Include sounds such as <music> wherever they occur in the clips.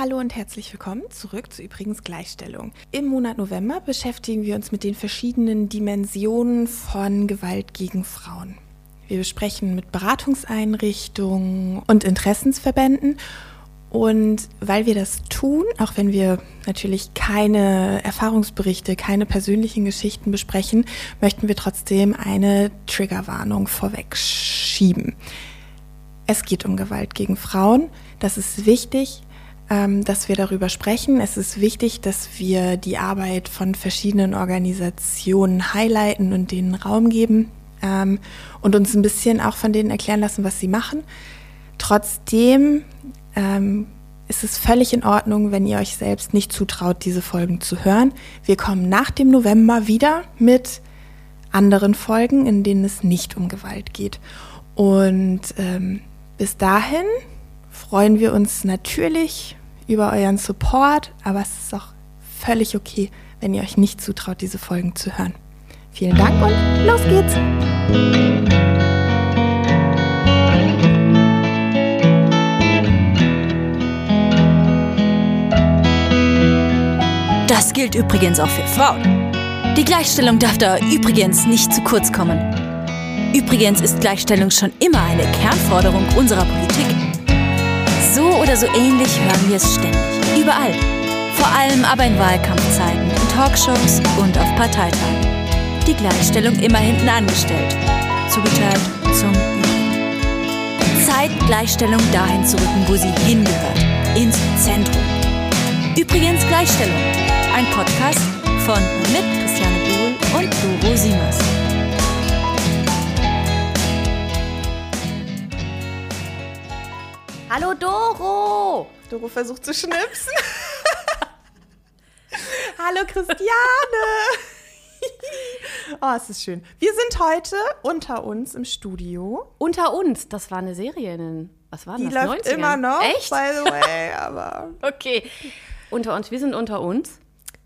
Hallo und herzlich willkommen zurück zu übrigens Gleichstellung. Im Monat November beschäftigen wir uns mit den verschiedenen Dimensionen von Gewalt gegen Frauen. Wir besprechen mit Beratungseinrichtungen und Interessensverbänden und weil wir das tun, auch wenn wir natürlich keine Erfahrungsberichte, keine persönlichen Geschichten besprechen, möchten wir trotzdem eine Triggerwarnung vorweg schieben. Es geht um Gewalt gegen Frauen. Das ist wichtig, dass wir darüber sprechen. Es ist wichtig, dass wir die Arbeit von verschiedenen Organisationen highlighten und denen Raum geben ähm, und uns ein bisschen auch von denen erklären lassen, was sie machen. Trotzdem ähm, ist es völlig in Ordnung, wenn ihr euch selbst nicht zutraut, diese Folgen zu hören. Wir kommen nach dem November wieder mit anderen Folgen, in denen es nicht um Gewalt geht. Und ähm, bis dahin freuen wir uns natürlich über euren Support, aber es ist auch völlig okay, wenn ihr euch nicht zutraut, diese Folgen zu hören. Vielen Dank und los geht's! Das gilt übrigens auch für Frauen. Die Gleichstellung darf da übrigens nicht zu kurz kommen. Übrigens ist Gleichstellung schon immer eine Kernforderung unserer Politik. So oder so ähnlich hören wir es ständig, überall. Vor allem aber in Wahlkampfzeiten, in Talkshows und auf Parteitagen. Die Gleichstellung immer hinten angestellt. Zugeteilt zum Üben. Zeit, Gleichstellung dahin zu rücken, wo sie hingehört. Ins Zentrum. Übrigens Gleichstellung. Ein Podcast von mit Christiane Buhl und Doro Siemers. Hallo Doro! Doro versucht zu schnipsen. <laughs> Hallo Christiane! <laughs> oh, es ist schön. Wir sind heute unter uns im Studio. Unter uns, das war eine Serie in den, was war Die das? läuft 90ern? immer noch, Echt? by the way, <laughs> aber Okay. Unter uns, wir sind unter uns.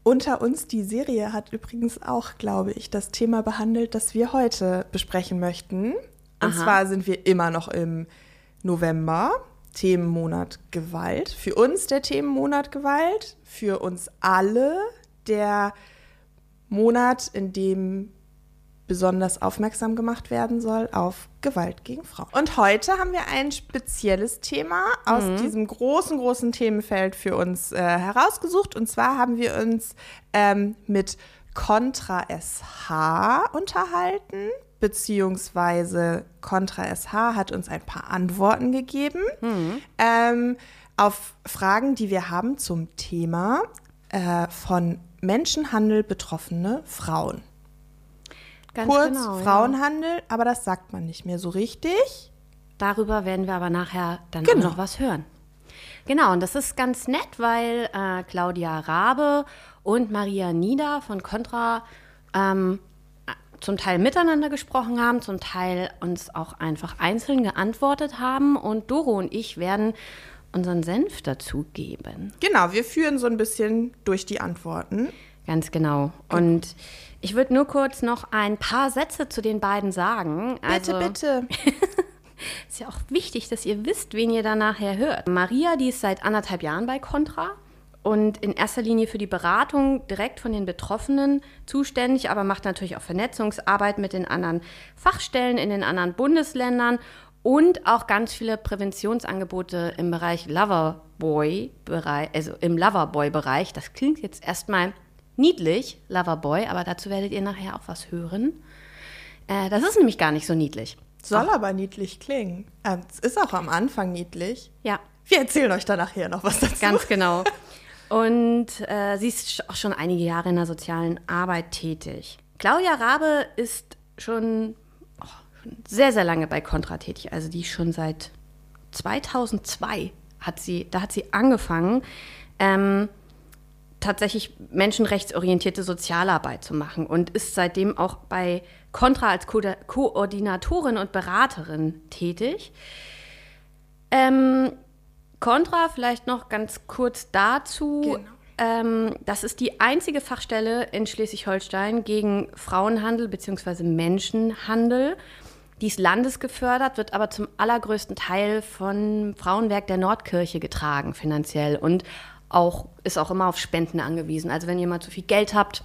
unter uns, die Serie hat übrigens auch, glaube ich, das Thema behandelt, das wir heute besprechen möchten. Und Aha. zwar sind wir immer noch im November, Themenmonat Gewalt. Für uns der Themenmonat Gewalt, für uns alle der Monat, in dem besonders aufmerksam gemacht werden soll auf Gewalt gegen Frauen. Und heute haben wir ein spezielles Thema aus diesem großen, großen Themenfeld für uns äh, herausgesucht. Und zwar haben wir uns ähm, mit Contra SH unterhalten, beziehungsweise Contra SH hat uns ein paar Antworten gegeben ähm, auf Fragen, die wir haben zum Thema äh, von Menschenhandel betroffene Frauen. Ganz Kurz genau. ja. Frauenhandel, aber das sagt man nicht mehr so richtig. Darüber werden wir aber nachher dann Genau. noch was hören. Genau, und das ist ganz nett, weil äh, Claudia Rabe und Maria Nieder von Contra ähm, zum Teil miteinander gesprochen haben, zum Teil uns auch einfach einzeln geantwortet haben. Und Doro und ich werden unseren Senf dazu geben. Genau, wir führen so ein bisschen durch die Antworten. Ganz genau. Und ich würde nur kurz noch ein paar Sätze zu den beiden sagen. Bitte, Also, bitte. <laughs> Ist ja auch wichtig, dass ihr wisst, wen ihr da nachher hört. Maria, die ist seit anderthalb Jahren bei Contra und in erster Linie für die Beratung direkt von den Betroffenen zuständig, aber macht natürlich auch Vernetzungsarbeit mit den anderen Fachstellen in den anderen Bundesländern und auch ganz viele Präventionsangebote im Bereich Loverboy-Bereich, also im Loverboy-Bereich. Das klingt jetzt erstmal niedlich, Loverboy, aber dazu werdet ihr nachher auch was hören. Äh, das ist nämlich gar nicht so niedlich. Soll aber niedlich klingen. Ähm, Es ist auch am Anfang niedlich. Ja, Wir erzählen euch da nachher noch was dazu. Ganz genau. <laughs> Und äh, sie ist auch schon einige Jahre in der sozialen Arbeit tätig. Claudia Rabe ist schon, oh, schon sehr, sehr lange bei Contra tätig. Also die schon seit 2002 hat sie, da hat sie angefangen, ähm, tatsächlich menschenrechtsorientierte Sozialarbeit zu machen und ist seitdem auch bei Contra als Ko Koordinatorin und Beraterin tätig. Ähm, Contra vielleicht noch ganz kurz dazu. Genau. Ähm, das ist die einzige Fachstelle in Schleswig-Holstein gegen Frauenhandel bzw. Menschenhandel. Die ist landesgefördert, wird aber zum allergrößten Teil von Frauenwerk der Nordkirche getragen, finanziell. Und auch, ist auch immer auf Spenden angewiesen. Also wenn ihr mal zu viel Geld habt,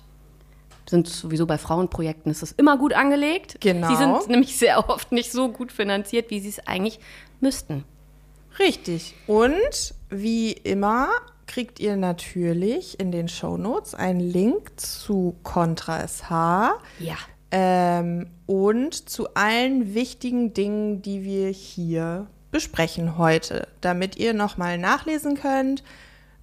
sind sowieso bei Frauenprojekten ist das immer gut angelegt. Genau. Die sind <laughs> nämlich sehr oft nicht so gut finanziert, wie sie es eigentlich müssten. Richtig. Und wie immer kriegt ihr natürlich in den Shownotes einen Link zu Contra SH. Ja. Ähm, und zu allen wichtigen Dingen, die wir hier besprechen heute, damit ihr nochmal nachlesen könnt,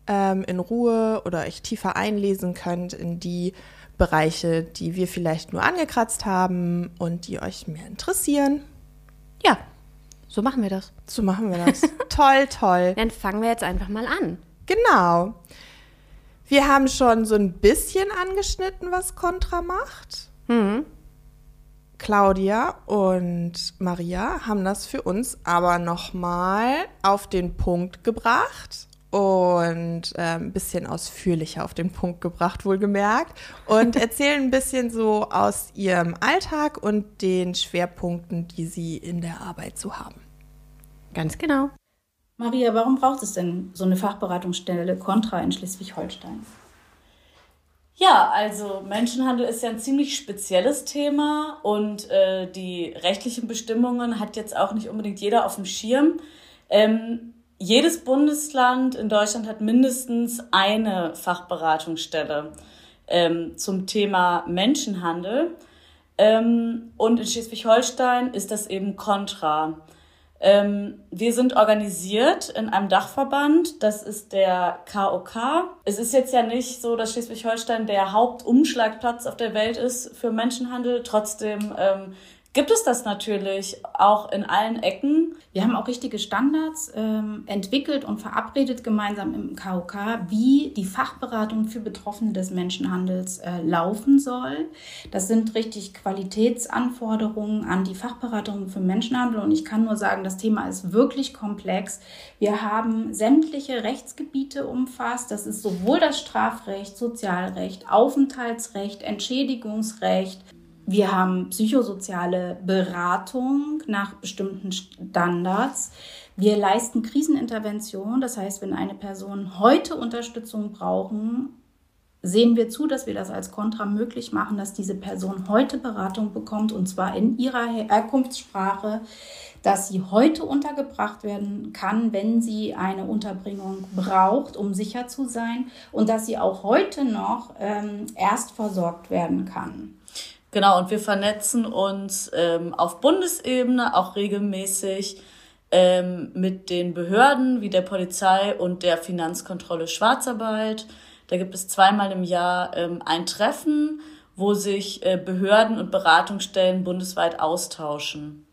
ähm, in Ruhe oder euch tiefer einlesen könnt in die Bereiche, die wir vielleicht nur angekratzt haben und die euch mehr interessieren. Ja, so machen wir das. So machen wir das. <laughs> toll, toll. Dann fangen wir jetzt einfach mal an. Genau. Wir haben schon so ein bisschen angeschnitten, was Contra macht. Mhm. Claudia und Maria haben das für uns aber nochmal auf den Punkt gebracht und äh, ein bisschen ausführlicher auf den Punkt gebracht, wohlgemerkt, und <laughs> erzählen ein bisschen so aus ihrem Alltag und den Schwerpunkten, die sie in der Arbeit so haben. Ganz genau. Maria, warum braucht es denn so eine Fachberatungsstelle Contra in Schleswig-Holstein? Ja, also Menschenhandel ist ja ein ziemlich spezielles Thema und äh, die rechtlichen Bestimmungen hat jetzt auch nicht unbedingt jeder auf dem Schirm. Ähm, jedes Bundesland in Deutschland hat mindestens eine Fachberatungsstelle ähm, zum Thema Menschenhandel. Ähm, und in Schleswig-Holstein ist das eben Contra. Ähm, wir sind organisiert in einem Dachverband, das ist der KOK. Es ist jetzt ja nicht so, dass Schleswig-Holstein der Hauptumschlagplatz auf der Welt ist für Menschenhandel. Trotzdem ähm, gibt es das natürlich auch in allen Ecken. Wir haben auch richtige Standards ähm, entwickelt und verabredet gemeinsam im KOK, wie die Fachberatung für Betroffene des Menschenhandels äh, laufen soll. Das sind richtig Qualitätsanforderungen an die Fachberatung für Menschenhandel und ich kann nur sagen, das Thema ist wirklich komplex. Wir haben sämtliche Rechtsgebiete umfasst. Das ist sowohl das Strafrecht, Sozialrecht, Aufenthaltsrecht, Entschädigungsrecht, wir haben psychosoziale Beratung nach bestimmten Standards. Wir leisten Krisenintervention. Das heißt, wenn eine Person heute Unterstützung brauchen, sehen wir zu, dass wir das als Kontra möglich machen, dass diese Person heute Beratung bekommt und zwar in ihrer Herkunftssprache, dass sie heute untergebracht werden kann, wenn sie eine Unterbringung braucht, um sicher zu sein und dass sie auch heute noch ähm, erst versorgt werden kann. Genau, und wir vernetzen uns ähm, auf Bundesebene auch regelmäßig ähm, mit den Behörden wie der Polizei und der Finanzkontrolle Schwarzarbeit. Da gibt es zweimal im Jahr ähm, ein Treffen, wo sich äh, Behörden und Beratungsstellen bundesweit austauschen.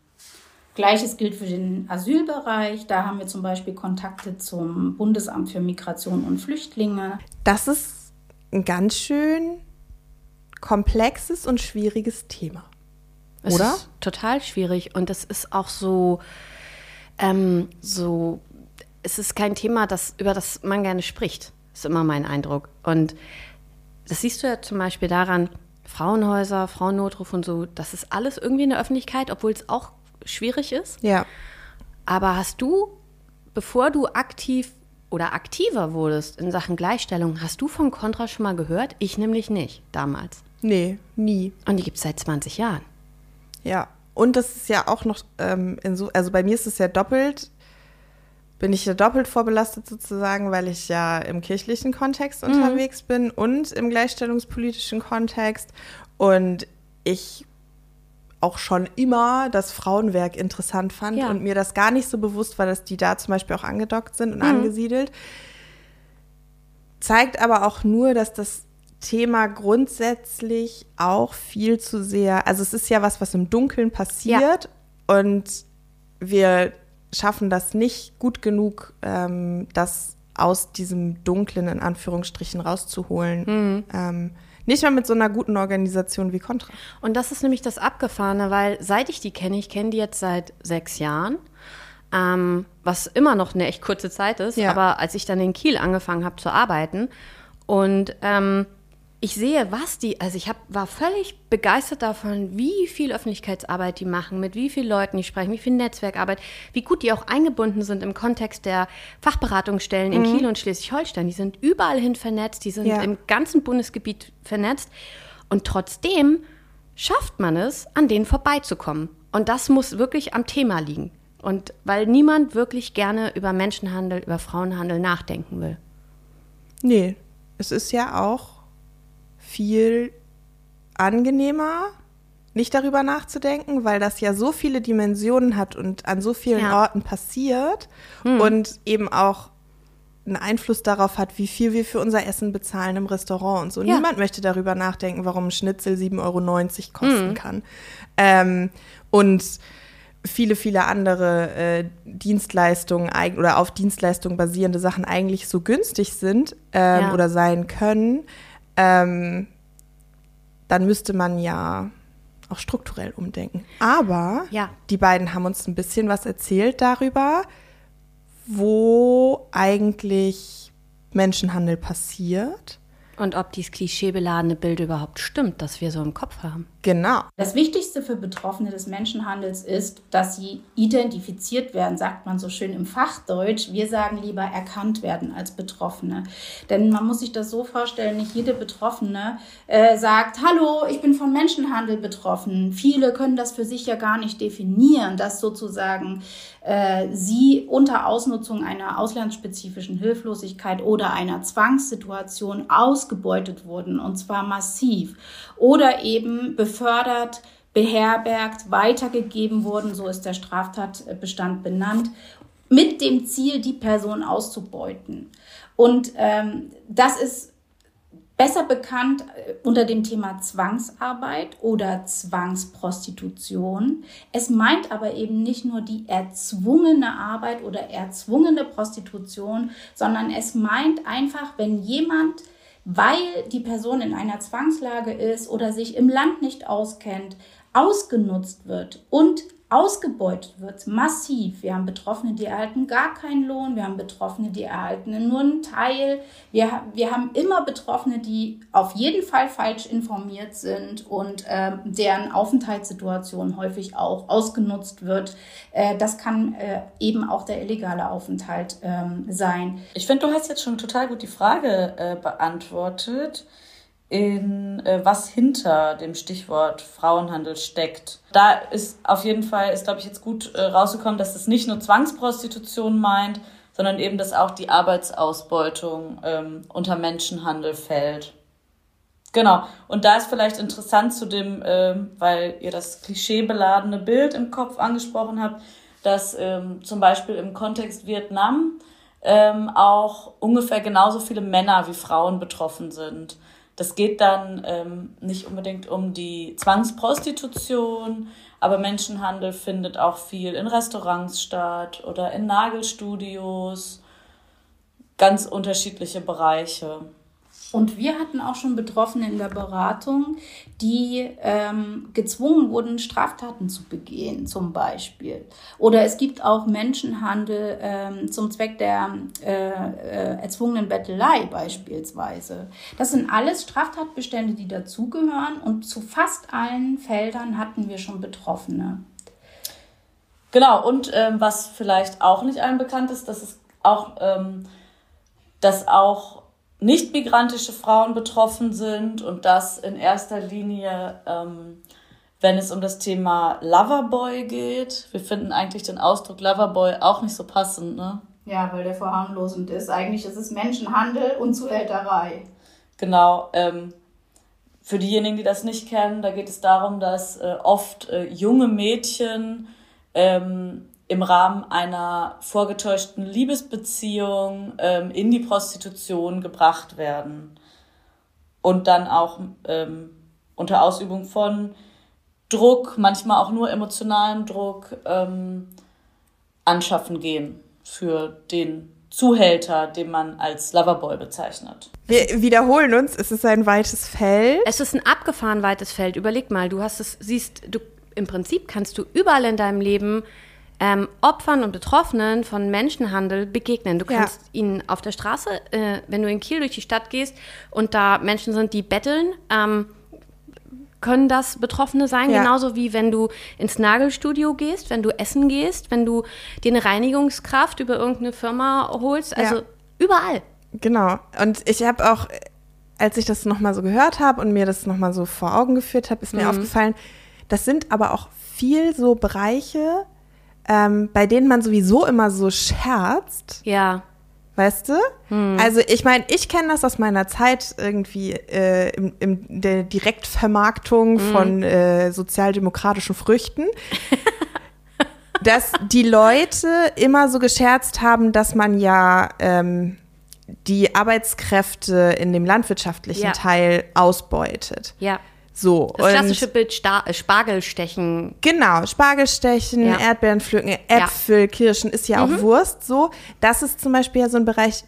Gleiches gilt für den Asylbereich. Da haben wir zum Beispiel Kontakte zum Bundesamt für Migration und Flüchtlinge. Das ist ein ganz schön komplexes und schwieriges Thema. Es Oder? Ist total schwierig und es ist auch so, ähm, so, es ist kein Thema, das, über das man gerne spricht. Ist immer mein Eindruck. Und das siehst du ja zum Beispiel daran, Frauenhäuser, Frauennotruf und so, das ist alles irgendwie in der Öffentlichkeit, obwohl es auch schwierig ist. Ja. Aber hast du, bevor du aktiv oder aktiver wurdest in Sachen Gleichstellung, hast du von Contra schon mal gehört? Ich nämlich nicht, damals. Nee, nie. Und die gibt es seit 20 Jahren. Ja. Und das ist ja auch noch ähm, in so, also bei mir ist es ja doppelt, bin ich ja doppelt vorbelastet sozusagen, weil ich ja im kirchlichen Kontext Mhm. unterwegs bin und im gleichstellungspolitischen Kontext. Und ich auch schon immer das Frauenwerk interessant fand Ja. und mir das gar nicht so bewusst war, dass die da zum Beispiel auch angedockt sind und Mhm. angesiedelt. Zeigt aber auch nur, dass das Thema grundsätzlich auch viel zu sehr, also es ist ja was, was im Dunkeln passiert und wir schaffen das nicht gut genug, ähm, das aus diesem Dunklen in Anführungsstrichen rauszuholen. Ähm, nicht mal mit so einer guten Organisation wie Contra. Und das ist nämlich das Abgefahrene, weil seit ich die kenne, ich kenne die jetzt seit sechs Jahren, ähm, was immer noch eine echt kurze Zeit ist, Ja. aber als ich dann in Kiel angefangen habe zu arbeiten und ähm, ich sehe, was die, also ich hab, war völlig begeistert davon, wie viel Öffentlichkeitsarbeit die machen, mit wie vielen Leuten die sprechen, wie viel Netzwerkarbeit, wie gut die auch eingebunden sind im Kontext der Fachberatungsstellen in mhm. Kiel und Schleswig-Holstein. Die sind überall hin vernetzt, die sind ja. im ganzen Bundesgebiet vernetzt und trotzdem schafft man es, an denen vorbeizukommen. Und das muss wirklich am Thema liegen. Und weil niemand wirklich gerne über Menschenhandel, über Frauenhandel nachdenken will. Nee, es ist ja auch viel angenehmer, nicht darüber nachzudenken, weil das ja so viele Dimensionen hat und an so vielen ja. Orten passiert hm. und eben auch einen Einfluss darauf hat, wie viel wir für unser Essen bezahlen im Restaurant und so. Ja. Niemand möchte darüber nachdenken, warum ein Schnitzel 7,90 Euro kosten hm. kann. Ähm, und viele, viele andere äh, Dienstleistungen oder auf Dienstleistungen basierende Sachen eigentlich so günstig sind ähm, ja. oder sein können, ähm, dann müsste man ja auch strukturell umdenken. Aber ja. die beiden haben uns ein bisschen was erzählt darüber, wo eigentlich Menschenhandel passiert und ob dieses klischeebeladene Bild überhaupt stimmt, das wir so im Kopf haben. Genau. Das Wichtigste für Betroffene des Menschenhandels ist, dass sie identifiziert werden, sagt man so schön im Fachdeutsch. Wir sagen lieber erkannt werden als Betroffene. Denn man muss sich das so vorstellen, nicht jede Betroffene äh, sagt, hallo, ich bin von Menschenhandel betroffen. Viele können das für sich ja gar nicht definieren, dass sozusagen äh, sie unter Ausnutzung einer auslandsspezifischen Hilflosigkeit oder einer Zwangssituation ausgebeutet wurden, und zwar massiv. Oder eben befördert, beherbergt, weitergegeben wurden, so ist der Straftatbestand benannt, mit dem Ziel, die Person auszubeuten. Und ähm, das ist besser bekannt äh, unter dem Thema Zwangsarbeit oder Zwangsprostitution. Es meint aber eben nicht nur die erzwungene Arbeit oder erzwungene Prostitution, sondern es meint einfach, wenn jemand weil die Person in einer Zwangslage ist oder sich im Land nicht auskennt, ausgenutzt wird und ausgebeutet wird, massiv. Wir haben Betroffene, die erhalten gar keinen Lohn, wir haben Betroffene, die erhalten nur einen Teil. Wir, wir haben immer Betroffene, die auf jeden Fall falsch informiert sind und äh, deren Aufenthaltssituation häufig auch ausgenutzt wird. Äh, das kann äh, eben auch der illegale Aufenthalt ähm, sein. Ich finde, du hast jetzt schon total gut die Frage äh, beantwortet in äh, was hinter dem Stichwort Frauenhandel steckt. Da ist auf jeden Fall, ist glaube ich jetzt gut äh, rausgekommen, dass es nicht nur Zwangsprostitution meint, sondern eben, dass auch die Arbeitsausbeutung ähm, unter Menschenhandel fällt. Genau. Und da ist vielleicht interessant zu dem, äh, weil ihr das klischeebeladene Bild im Kopf angesprochen habt, dass ähm, zum Beispiel im Kontext Vietnam ähm, auch ungefähr genauso viele Männer wie Frauen betroffen sind. Das geht dann ähm, nicht unbedingt um die Zwangsprostitution, aber Menschenhandel findet auch viel in Restaurants statt oder in Nagelstudios. Ganz unterschiedliche Bereiche. Und wir hatten auch schon Betroffene in der Beratung, die ähm, gezwungen wurden, Straftaten zu begehen, zum Beispiel. Oder es gibt auch Menschenhandel ähm, zum Zweck der äh, äh, erzwungenen Bettelei beispielsweise. Das sind alles Straftatbestände, die dazugehören. Und zu fast allen Feldern hatten wir schon Betroffene. Genau, und ähm, was vielleicht auch nicht allen bekannt ist, dass es auch, ähm, dass auch nicht migrantische Frauen betroffen sind und das in erster Linie, ähm, wenn es um das Thema Loverboy geht. Wir finden eigentlich den Ausdruck Loverboy auch nicht so passend, ne? Ja, weil der verharmlosend ist. Eigentlich ist es Menschenhandel und Zuhälterei. Genau. Ähm, für diejenigen, die das nicht kennen, da geht es darum, dass äh, oft äh, junge Mädchen ähm, im Rahmen einer vorgetäuschten Liebesbeziehung ähm, in die Prostitution gebracht werden und dann auch ähm, unter Ausübung von Druck, manchmal auch nur emotionalem Druck, ähm, anschaffen gehen für den Zuhälter, den man als Loverboy bezeichnet. Wir wiederholen uns, es ist ein weites Feld. Es ist ein abgefahren weites Feld. Überleg mal, du hast es, siehst, du im Prinzip kannst du überall in deinem Leben ähm, Opfern und Betroffenen von Menschenhandel begegnen. Du Ja. kannst ihnen auf der Straße, äh, wenn du in Kiel durch die Stadt gehst und da Menschen sind, die betteln, ähm, können das Betroffene sein, Ja. genauso wie wenn du ins Nagelstudio gehst, wenn du essen gehst, wenn du dir eine Reinigungskraft über irgendeine Firma holst, also Ja. überall. Genau. Und ich habe auch, als ich das nochmal so gehört habe und mir das nochmal so vor Augen geführt habe, ist mir aufgefallen, das sind aber auch viel so Bereiche, ähm, bei denen man sowieso immer so scherzt, Ja, weißt du? Also ich meine, ich kenne das aus meiner Zeit irgendwie äh, im, im der Direktvermarktung von äh, sozialdemokratischen Früchten. <laughs> dass die Leute immer so gescherzt haben, dass man ja ähm, die Arbeitskräfte in dem landwirtschaftlichen Ja. Teil ausbeutet. ja. So. Das klassische Bild Sta äh, Spargelstechen. Genau, Spargelstechen, Ja. Erdbeeren pflücken, Äpfel, Kirschen ist ja auch Wurst so. Das ist zum Beispiel ja so ein Bereich,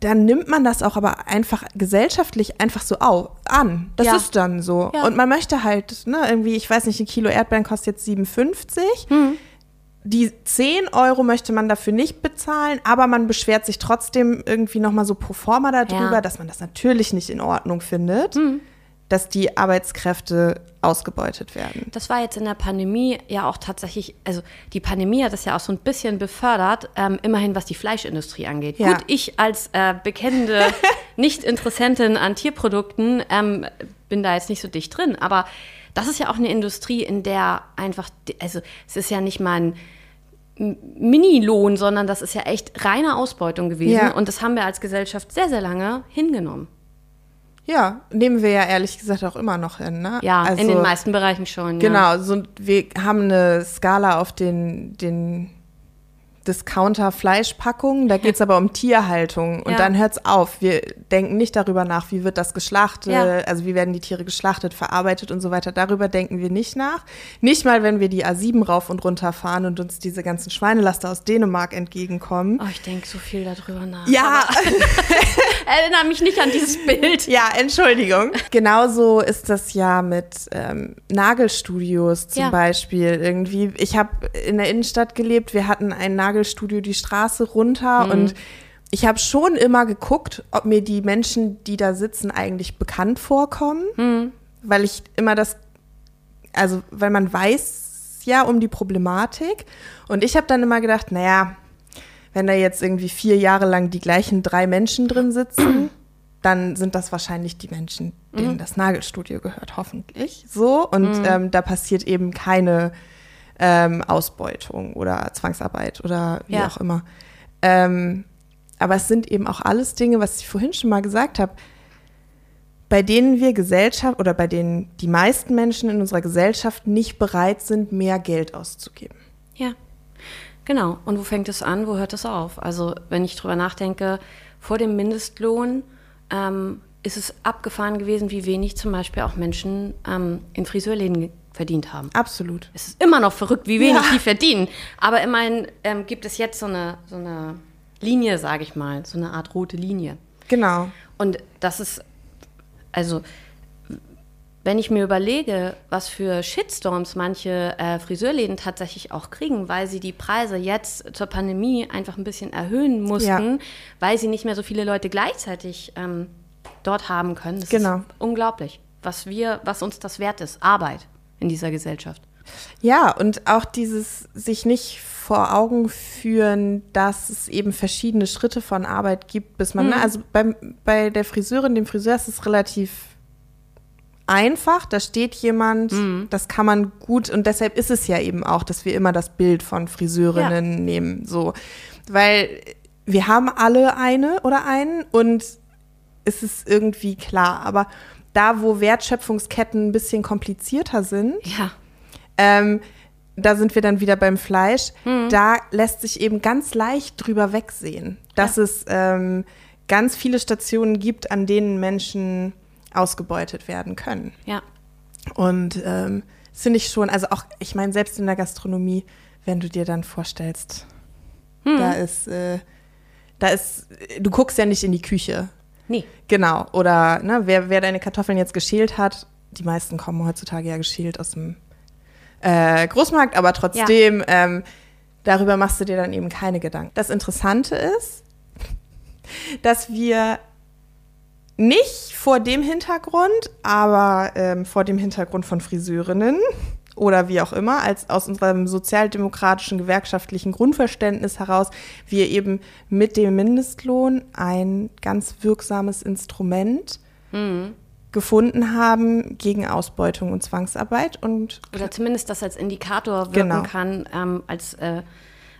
da nimmt man das auch aber einfach gesellschaftlich einfach so au an. Das Ja. ist dann so. Ja. Und man möchte halt, ne, irgendwie, ich weiß nicht, ein Kilo Erdbeeren kostet jetzt 57. Die 10 Euro möchte man dafür nicht bezahlen, aber man beschwert sich trotzdem irgendwie nochmal so pro forma darüber, Ja. dass man das natürlich nicht in Ordnung findet, dass die Arbeitskräfte ausgebeutet werden. Das war jetzt in der Pandemie ja auch tatsächlich, also die Pandemie hat das ja auch so ein bisschen befördert, ähm, immerhin was die Fleischindustrie angeht. Ja. Gut, ich als äh, bekennende <laughs> Nicht-Interessentin an Tierprodukten ähm, bin da jetzt nicht so dicht drin, aber das ist ja auch eine Industrie, in der einfach, also es ist ja nicht mal ein Minilohn, sondern das ist ja echt reine Ausbeutung gewesen Ja. und das haben wir als Gesellschaft sehr, sehr lange hingenommen. Ja, nehmen wir ja ehrlich gesagt auch immer noch hin. Ne? Ja, also, in den meisten Bereichen schon. Ja. Genau, so, wir haben eine Skala auf den, den Discounter-Fleischpackungen, da geht es aber um Tierhaltung <laughs> und Ja. dann hört es auf. Wir denken nicht darüber nach, wie wird das geschlachtet, Ja. also wie werden die Tiere geschlachtet, verarbeitet und so weiter. Darüber denken wir nicht nach. Nicht mal, wenn wir die A7 rauf und runter fahren und uns diese ganzen Schweinelaster aus Dänemark entgegenkommen. Oh, ich denke so viel darüber nach. Ja, <laughs> Erinnere mich nicht an dieses Bild. <laughs> Ja, Entschuldigung. Genauso ist das ja mit ähm, Nagelstudios zum Ja. Beispiel. Irgendwie, ich habe in der Innenstadt gelebt, wir hatten ein Nagelstudio die Straße Mhm. runter und ich habe schon immer geguckt, ob mir die Menschen, die da sitzen, eigentlich bekannt vorkommen, Mhm. weil ich immer das, also weil man weiß ja um die Problematik und ich habe dann immer gedacht, naja, wenn da jetzt irgendwie vier Jahre lang die gleichen drei Menschen drin sitzen, <clears throat> dann sind das wahrscheinlich die Menschen, denen das Nagelstudio gehört, hoffentlich. So. Und ähm, da passiert eben keine ähm, Ausbeutung oder Zwangsarbeit oder wie Ja. auch immer. Ähm, aber es sind eben auch alles Dinge, was ich vorhin schon mal gesagt habe, bei denen wir Gesellschaft oder bei denen die meisten Menschen in unserer Gesellschaft nicht bereit sind, mehr Geld auszugeben. Ja, genau. Und wo fängt es an, wo hört es auf? Also, wenn ich drüber nachdenke, vor dem Mindestlohn ähm, ist es abgefahren gewesen, wie wenig zum Beispiel auch Menschen ähm, in Friseurläden verdient haben. Absolut. Es ist immer noch verrückt, wie wenig Ja. die verdienen. Aber immerhin ähm, gibt es jetzt so eine, so eine Linie, sage ich mal, so eine Art rote Linie. Genau. Und das ist, also, wenn ich mir überlege, was für Shitstorms manche äh, Friseurläden tatsächlich auch kriegen, weil sie die Preise jetzt zur Pandemie einfach ein bisschen erhöhen mussten, Ja. weil sie nicht mehr so viele Leute gleichzeitig ähm, dort haben können. Das Genau. ist unglaublich, was wir, was uns das wert ist, Arbeit in dieser Gesellschaft. Ja, und auch dieses sich nicht vor Augen führen, dass es eben verschiedene Schritte von Arbeit gibt, bis man, ne, also beim, bei der Friseurin, dem Friseur ist es relativ einfach. Da steht jemand, das kann man gut und deshalb ist es ja eben auch, dass wir immer das Bild von Friseurinnen nehmen, so, weil wir haben alle eine oder einen und es ist irgendwie klar, aber da, wo Wertschöpfungsketten ein bisschen komplizierter sind, Ja. ähm, da sind wir dann wieder beim Fleisch. Da lässt sich eben ganz leicht drüber wegsehen, dass es ähm, ganz viele Stationen gibt, an denen Menschen ausgebeutet werden können. Ja. Und ähm, das finde ich schon, also auch, ich meine, selbst in der Gastronomie, wenn du dir dann vorstellst, da ist, äh, da ist, du guckst ja nicht in die Küche. Nee. Genau. Oder ne, wer, wer deine Kartoffeln jetzt geschält hat, die meisten kommen heutzutage ja geschält aus dem äh, Großmarkt, aber trotzdem, ähm, Darüber machst du dir dann eben keine Gedanken. Das Interessante ist, dass wir nicht vor dem Hintergrund, aber ähm, vor dem Hintergrund von Friseurinnen oder wie auch immer, als aus unserem sozialdemokratischen gewerkschaftlichen Grundverständnis heraus, wir eben mit dem Mindestlohn ein ganz wirksames Instrument mhm. gefunden haben gegen Ausbeutung und Zwangsarbeit und oder zumindest das als Indikator wirken genau. kann, ähm, als äh,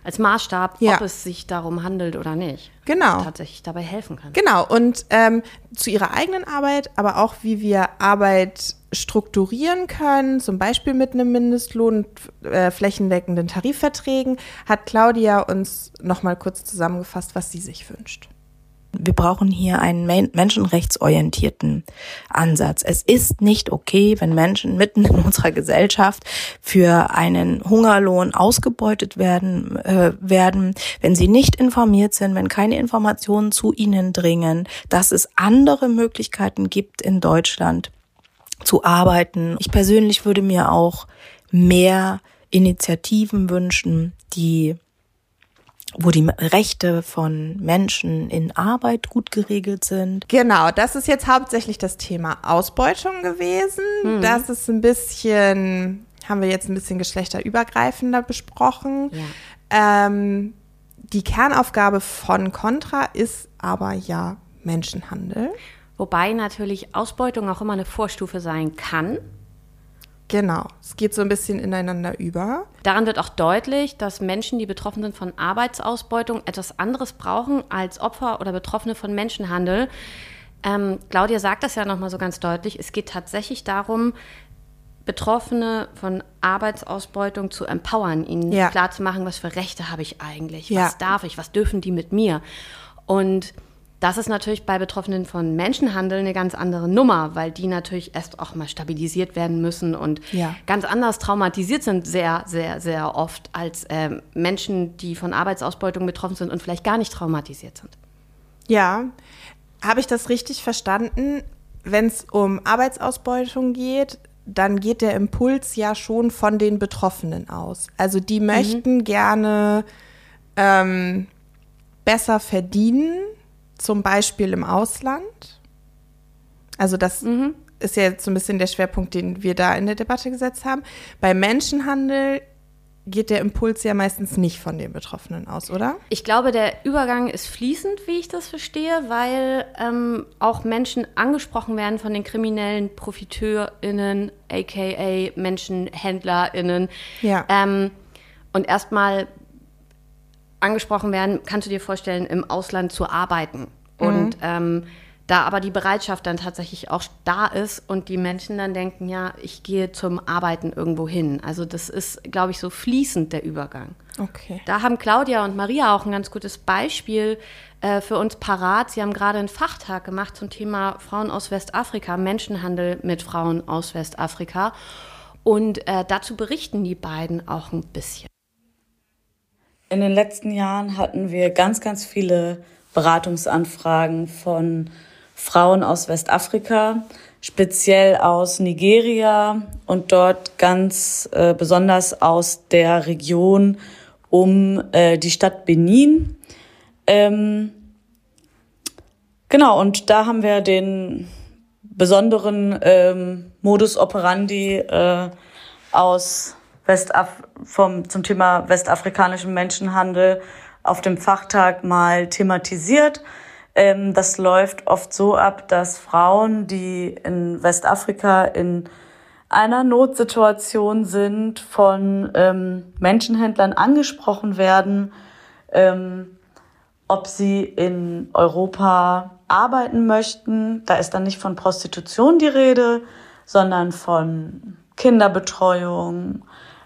als Maßstab, ja. ob es sich darum handelt oder nicht. Genau. Tatsächlich dabei helfen kann. Genau. Und ähm, zu ihrer eigenen Arbeit, aber auch wie wir Arbeit strukturieren können, zum Beispiel mit einem Mindestlohn, äh, flächendeckenden Tarifverträgen, hat Claudia uns nochmal kurz zusammengefasst, was sie sich wünscht. Wir brauchen hier einen menschenrechtsorientierten Ansatz. Es ist nicht okay, wenn Menschen mitten in unserer Gesellschaft für einen Hungerlohn ausgebeutet werden, äh, werden, wenn sie nicht informiert sind, wenn keine Informationen zu ihnen dringen, dass es andere Möglichkeiten gibt in Deutschland zu arbeiten. Ich persönlich würde mir auch mehr Initiativen wünschen, die wo die Rechte von Menschen in Arbeit gut geregelt sind. Genau, das ist jetzt hauptsächlich das Thema Ausbeutung gewesen. Mhm. Das ist ein bisschen, haben wir jetzt ein bisschen geschlechterübergreifender besprochen. Ja. Ähm, die Kernaufgabe von Contra ist aber ja Menschenhandel. Wobei natürlich Ausbeutung auch immer eine Vorstufe sein kann. Genau, es geht so ein bisschen ineinander über. Daran wird auch deutlich, dass Menschen, die betroffen sind von Arbeitsausbeutung, etwas anderes brauchen als Opfer oder Betroffene von Menschenhandel. Ähm, Claudia sagt das ja nochmal so ganz deutlich. Es geht tatsächlich darum, Betroffene von Arbeitsausbeutung zu empowern, ihnen ja. klarzumachen, was für Rechte habe ich eigentlich, was ja. darf ich, was dürfen die mit mir. Und das ist natürlich bei Betroffenen von Menschenhandel eine ganz andere Nummer, weil die natürlich erst auch mal stabilisiert werden müssen und ja. ganz anders traumatisiert sind, sehr, sehr, sehr oft als äh, Menschen, die von Arbeitsausbeutung betroffen sind und vielleicht gar nicht traumatisiert sind. Ja, habe ich das richtig verstanden? Wenn es um Arbeitsausbeutung geht, dann geht der Impuls ja schon von den Betroffenen aus. Also die mhm. möchten mhm. gerne ähm, besser verdienen zum Beispiel im Ausland. Also das mhm. ist ja jetzt so ein bisschen der Schwerpunkt, den wir da in der Debatte gesetzt haben. Bei Menschenhandel geht der Impuls ja meistens nicht von den Betroffenen aus, oder? Ich glaube, der Übergang ist fließend, wie ich das verstehe, weil ähm, auch Menschen angesprochen werden von den kriminellen ProfiteurInnen, aka MenschenhändlerInnen. Ja. Ähm, und erstmal angesprochen werden, kannst du dir vorstellen, im Ausland zu arbeiten. Mhm. Und ähm, da aber die Bereitschaft dann tatsächlich auch da ist und die Menschen dann denken, ja, ich gehe zum Arbeiten irgendwo hin. Also das ist, glaube ich, so fließend der Übergang. Okay. Da haben Claudia und Maria auch ein ganz gutes Beispiel äh, für uns parat. Sie haben gerade einen Fachtag gemacht zum Thema Frauen aus Westafrika, Menschenhandel mit Frauen aus Westafrika. Und äh, dazu berichten die beiden auch ein bisschen. In den letzten Jahren hatten wir ganz, ganz viele Beratungsanfragen von Frauen aus Westafrika, speziell aus Nigeria und dort ganz äh, besonders aus der Region um äh, die Stadt Benin. Ähm, genau, und da haben wir den besonderen ähm, Modus operandi äh, aus Westaf vom, zum Thema westafrikanischen Menschenhandel auf dem Fachtag mal thematisiert. Ähm, das läuft oft so ab, dass Frauen, die in Westafrika in einer Notsituation sind, von ähm, Menschenhändlern angesprochen werden, ähm, ob sie in Europa arbeiten möchten. Da ist dann nicht von Prostitution die Rede, sondern von Kinderbetreuung,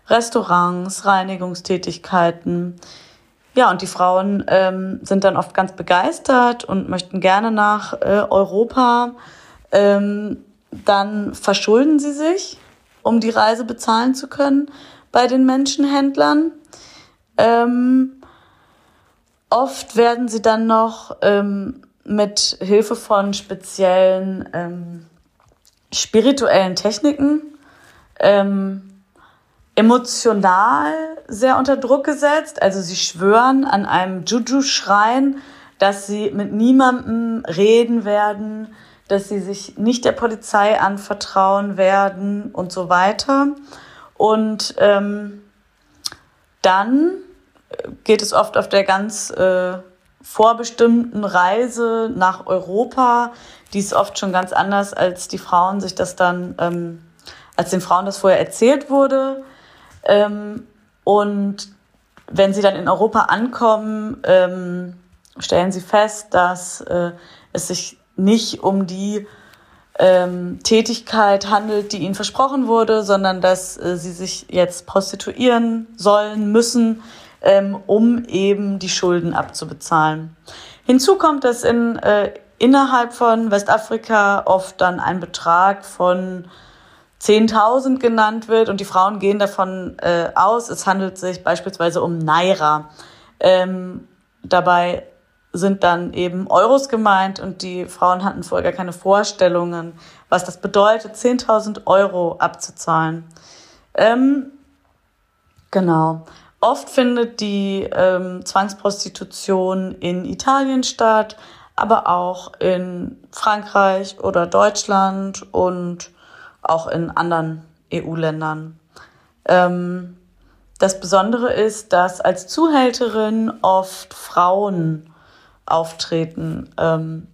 Restaurants, Reinigungstätigkeiten. Ja, und die Frauen ähm, sind dann oft ganz begeistert und möchten gerne nach äh, Europa. Ähm, dann verschulden sie sich, um die Reise bezahlen zu können bei den Menschenhändlern. Ähm, oft werden sie dann noch ähm, mit Hilfe von speziellen ähm, spirituellen Techniken ähm, emotional sehr unter Druck gesetzt. Also sie schwören an einem Juju-Schrein, dass sie mit niemandem reden werden, dass sie sich nicht der Polizei anvertrauen werden und so weiter. Und ähm, dann geht es oft auf der ganz äh, vorbestimmten Reise nach Europa. Die ist oft schon ganz anders, als die Frauen sich das dann, ähm, als den Frauen das vorher erzählt wurde. Ähm, und wenn sie dann in Europa ankommen, ähm, stellen sie fest, dass äh, es sich nicht um die ähm, Tätigkeit handelt, die ihnen versprochen wurde, sondern dass äh, sie sich jetzt prostituieren sollen, müssen, ähm, um eben die Schulden abzubezahlen. Hinzu kommt, dass in, äh, innerhalb von Westafrika oft dann ein Betrag von 10.000 genannt wird und die Frauen gehen davon äh, aus, es handelt sich beispielsweise um Naira. Ähm, dabei sind dann eben Euros gemeint und die Frauen hatten vorher gar keine Vorstellungen, was das bedeutet, 10.000 Euro abzuzahlen. Ähm, genau. Oft findet die ähm, Zwangsprostitution in Italien statt, aber auch in Frankreich oder Deutschland und auch in anderen EU-Ländern. Ähm, das Besondere ist, dass als Zuhälterin oft Frauen auftreten, ähm,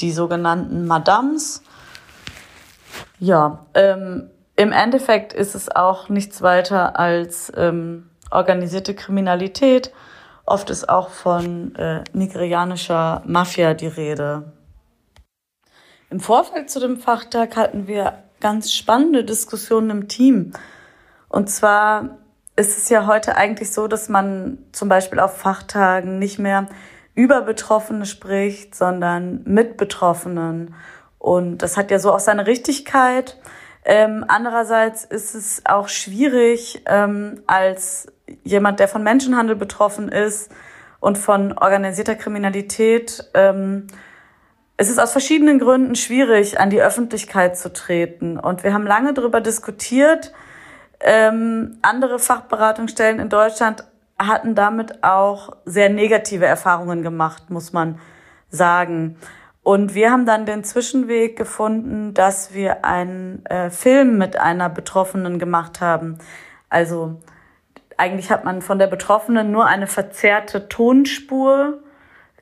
die sogenannten Madams. Ja, ähm, im Endeffekt ist es auch nichts weiter als ähm, organisierte Kriminalität. Oft ist auch von äh, nigerianischer Mafia die Rede. Im Vorfeld zu dem Fachtag hatten wir ganz spannende Diskussionen im Team. Und zwar ist es ja heute eigentlich so, dass man zum Beispiel auf Fachtagen nicht mehr über Betroffene spricht, sondern mit Betroffenen. Und das hat ja so auch seine Richtigkeit. Ähm, andererseits ist es auch schwierig, ähm, als jemand, der von Menschenhandel betroffen ist und von organisierter Kriminalität, ähm, es ist aus verschiedenen Gründen schwierig, an die Öffentlichkeit zu treten. Und wir haben lange darüber diskutiert. Ähm, andere Fachberatungsstellen in Deutschland hatten damit auch sehr negative Erfahrungen gemacht, muss man sagen. Und wir haben dann den Zwischenweg gefunden, dass wir einen äh, Film mit einer Betroffenen gemacht haben. Also eigentlich hat man von der Betroffenen nur eine verzerrte Tonspur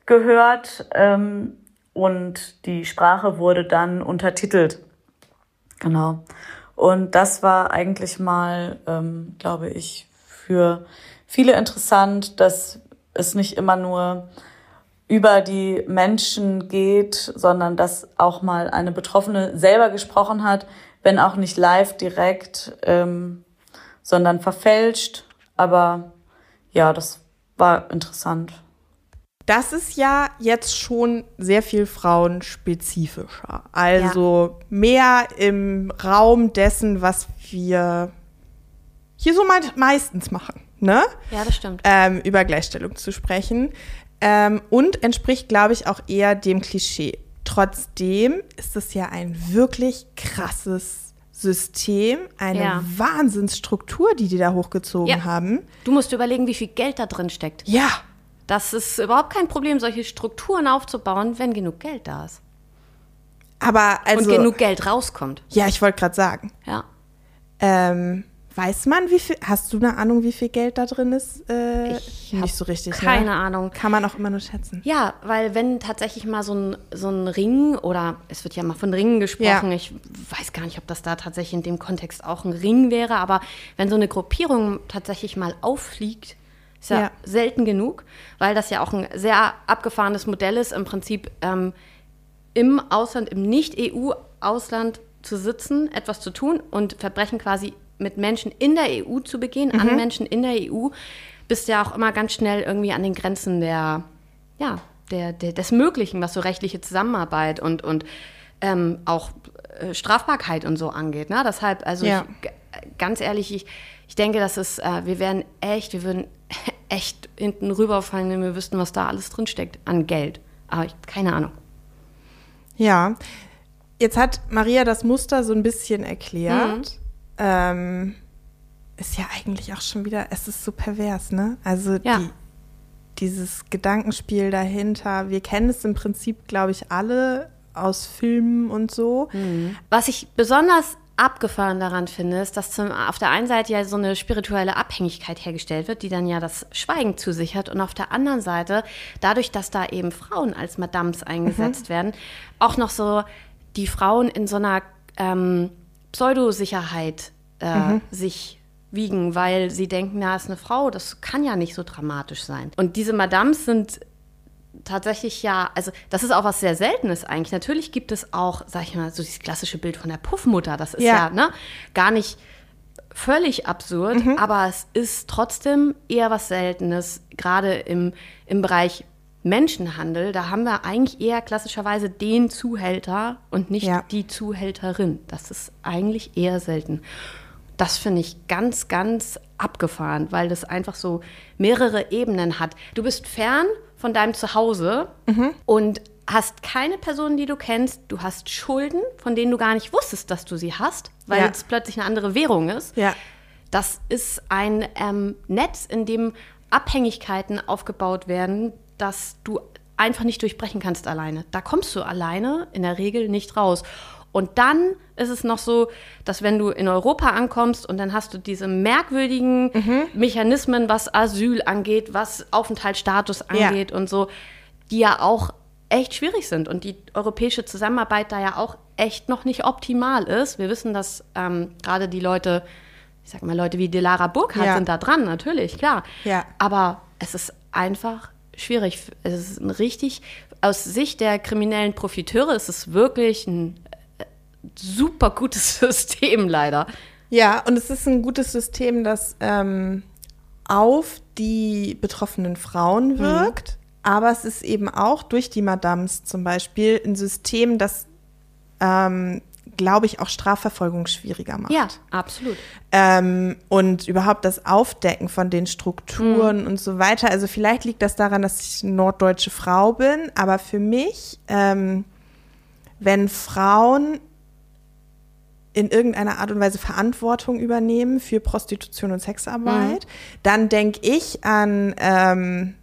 gehört. Ähm, und die Sprache wurde dann untertitelt. Genau. Und das war eigentlich mal, ähm, glaube ich, für viele interessant, dass es nicht immer nur über die Menschen geht, sondern dass auch mal eine Betroffene selber gesprochen hat, wenn auch nicht live direkt, ähm, sondern verfälscht. Aber ja, das war interessant. Das ist ja jetzt schon sehr viel frauenspezifischer. Also ja. mehr im Raum dessen, was wir hier so meistens machen. Ne? Ja, das stimmt. Ähm, über Gleichstellung zu sprechen. Ähm, und entspricht, glaube ich, auch eher dem Klischee. Trotzdem ist es ja ein wirklich krasses System, eine ja. Wahnsinnsstruktur, die die da hochgezogen ja. haben. Du musst überlegen, wie viel Geld da drin steckt. Ja. Das ist überhaupt kein Problem, solche Strukturen aufzubauen, wenn genug Geld da ist. Aber also. Und genug Geld rauskommt. Ja, ich wollte gerade sagen. Ja. Ähm, weiß man, wie viel. Hast du eine Ahnung, wie viel Geld da drin ist? Äh, ich nicht so richtig. Ne? Keine ne? Ahnung. Kann man auch immer nur schätzen. Ja, weil wenn tatsächlich mal so ein, so ein Ring oder es wird ja mal von Ringen gesprochen, ja. ich weiß gar nicht, ob das da tatsächlich in dem Kontext auch ein Ring wäre, aber wenn so eine Gruppierung tatsächlich mal auffliegt, ist ja, ja, selten genug, weil das ja auch ein sehr abgefahrenes Modell ist, im Prinzip ähm, im Ausland, im Nicht-EU-Ausland zu sitzen, etwas zu tun und Verbrechen quasi mit Menschen in der EU zu begehen, mhm. an Menschen in der EU, bist ja auch immer ganz schnell irgendwie an den Grenzen der, ja, der, der des Möglichen, was so rechtliche Zusammenarbeit und, und ähm, auch äh, Strafbarkeit und so angeht. Ne? Deshalb, also ja. ich, ganz ehrlich, ich, ich denke, dass es, äh, wir werden echt, wir würden echt hinten rüberfallen, wenn wir wüssten, was da alles drinsteckt an Geld. Aber ich, keine Ahnung. Ja, jetzt hat Maria das Muster so ein bisschen erklärt. Mhm. Ähm, ist ja eigentlich auch schon wieder, es ist so pervers, ne? Also Ja. die, dieses Gedankenspiel dahinter, wir kennen es im Prinzip, glaube ich, alle aus Filmen und so. Was ich besonders abgefahren daran finde, ist, dass zum, auf der einen Seite ja so eine spirituelle Abhängigkeit hergestellt wird, die dann ja das Schweigen zusichert und auf der anderen Seite, dadurch, dass da eben Frauen als Madams eingesetzt werden, auch noch so die Frauen in so einer ähm, Pseudosicherheit äh, sich wiegen, weil sie denken, na, ist eine Frau, das kann ja nicht so dramatisch sein. Und diese Madams sind tatsächlich ja, also das ist auch was sehr Seltenes eigentlich. Natürlich gibt es auch, sag ich mal, so dieses klassische Bild von der Puffmutter. Das ist ja, Ja. ne, gar nicht völlig absurd, aber es ist trotzdem eher was Seltenes, gerade im, im Bereich Menschenhandel. Da haben wir eigentlich eher klassischerweise den Zuhälter und nicht Ja. die Zuhälterin. Das ist eigentlich eher selten. Das finde ich ganz, ganz abgefahren, weil das einfach so mehrere Ebenen hat. Du bist fern von deinem Zuhause und hast keine Person, die du kennst. Du hast Schulden, von denen du gar nicht wusstest, dass du sie hast, weil Ja. es plötzlich eine andere Währung ist. Ja. Das ist ein ähm, Netz, in dem Abhängigkeiten aufgebaut werden, dass du einfach nicht durchbrechen kannst alleine. Da kommst du alleine in der Regel nicht raus. Und dann ist es noch so, dass wenn du in Europa ankommst und dann hast du diese merkwürdigen Mechanismen, was Asyl angeht, was Aufenthaltsstatus Ja. angeht und so, die ja auch echt schwierig sind und die europäische Zusammenarbeit da ja auch echt noch nicht optimal ist. Wir wissen, dass ähm, gerade die Leute, ich sag mal, Leute wie Delara Burkhardt Ja. sind da dran, natürlich, klar. Ja. Aber es ist einfach schwierig. Es ist ein richtig, aus Sicht der kriminellen Profiteure ist es wirklich ein super gutes <laughs> System, leider. Ja, und es ist ein gutes System, das ähm, auf die betroffenen Frauen wirkt. Aber es ist eben auch durch die Madams zum Beispiel ein System, das, ähm, glaube ich, auch Strafverfolgung schwieriger macht. Ja, absolut. Ähm, und überhaupt das Aufdecken von den Strukturen und so weiter. Also vielleicht liegt das daran, dass ich eine norddeutsche Frau bin, aber für mich, ähm, wenn Frauen in irgendeiner Art und Weise Verantwortung übernehmen für Prostitution und Sexarbeit, dann denke ich an ähm,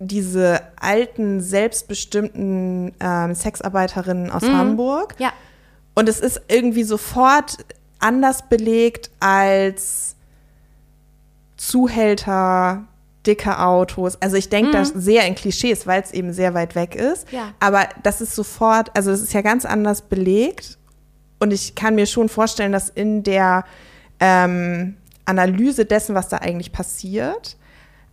diese alten, selbstbestimmten ähm, Sexarbeiterinnen aus Hamburg. Ja. Und es ist irgendwie sofort anders belegt als Zuhälter, dicke Autos. Also ich denke da sehr in Klischees, weil es eben sehr weit weg ist. Ja. Aber das ist sofort, also es ist ja ganz anders belegt. Und ich kann mir schon vorstellen, dass in der ähm, Analyse dessen, was da eigentlich passiert,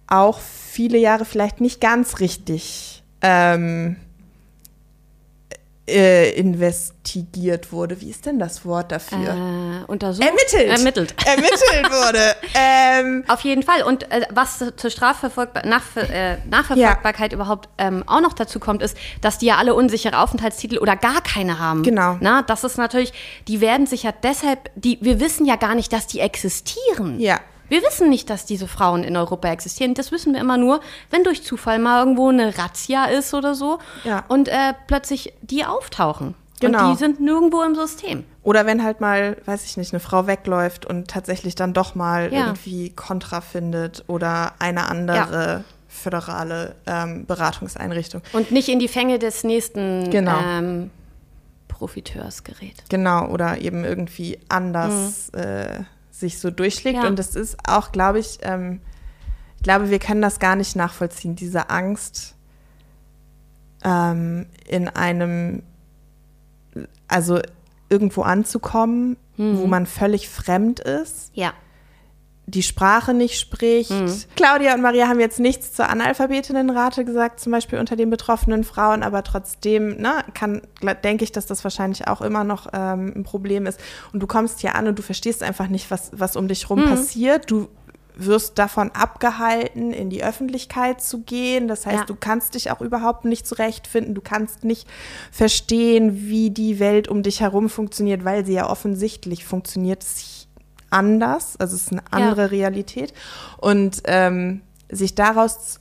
auch viele Jahre vielleicht nicht ganz richtig ähm, äh, investigiert wurde. Wie ist denn das Wort dafür? Äh, untersucht. Ermittelt. Ermittelt. <laughs> Ermittelt wurde. <laughs> ähm, Auf jeden Fall. Und äh, was zur Strafverfolgbar Nach äh, Nachverfolgbarkeit überhaupt ähm, auch noch dazu kommt, ist, dass die ja alle unsichere Aufenthaltstitel oder gar keine haben. Genau. Na, das ist natürlich, die werden sich ja deshalb, die, wir wissen ja gar nicht, dass die existieren. Ja. Wir wissen nicht, dass diese Frauen in Europa existieren. Das wissen wir immer nur, wenn durch Zufall mal irgendwo eine Razzia ist oder so Ja. und äh, plötzlich die auftauchen. Genau. Und die sind nirgendwo im System. oder wenn halt mal, weiß ich nicht, eine Frau wegläuft und tatsächlich dann doch mal Ja. irgendwie Kontra findet oder eine andere föderale ähm, Beratungseinrichtung. Und nicht in die Fänge des nächsten Genau. ähm, Profiteurs gerät. Genau, oder eben irgendwie anders äh, sich so durchschlägt. Ja. Und das ist auch, glaube ich, ähm, ich glaube, wir können das gar nicht nachvollziehen, diese Angst ähm, in einem, also irgendwo anzukommen, Mhm. wo man völlig fremd ist, Ja. Die Sprache nicht spricht. Claudia und Maria haben jetzt nichts zur Analphabetinnenrate gesagt, zum Beispiel unter den betroffenen Frauen, aber trotzdem ne, kann, denke ich, dass das wahrscheinlich auch immer noch ähm, ein Problem ist. Und du kommst hier an und du verstehst einfach nicht, was, was um dich rum passiert. Du wirst davon abgehalten, in die Öffentlichkeit zu gehen. Das heißt, Ja. du kannst dich auch überhaupt nicht zurechtfinden. Du kannst nicht verstehen, wie die Welt um dich herum funktioniert, weil sie ja offensichtlich funktioniert sie anders. Also es ist eine andere Realität. Und ähm, sich daraus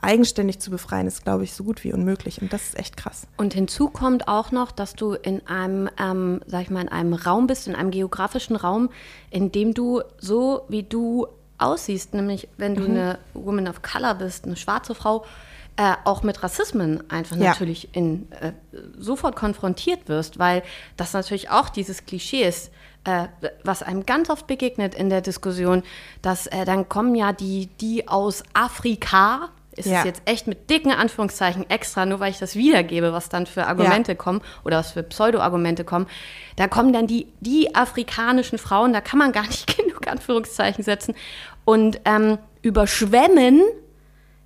eigenständig zu befreien, ist, glaube ich, so gut wie unmöglich. Und das ist echt krass. Und hinzu kommt auch noch, dass du in einem, ähm, sag ich mal, in einem Raum bist, in einem geografischen Raum, in dem du so wie du aussiehst, nämlich wenn du mhm. eine Woman of Color bist, eine schwarze Frau, äh, auch mit Rassismen einfach ja. natürlich in, äh, sofort konfrontiert wirst, weil das natürlich auch dieses Klischee ist, äh, was einem ganz oft begegnet in der Diskussion, dass äh, dann kommen ja die, die aus Afrika, ist ja. es jetzt echt mit dicken Anführungszeichen extra, nur weil ich das wiedergebe, was dann für Argumente ja. kommen oder was für Pseudo-Argumente kommen. Da kommen dann die, die afrikanischen Frauen, da kann man gar nicht <laughs> genug Anführungszeichen setzen und ähm, überschwemmen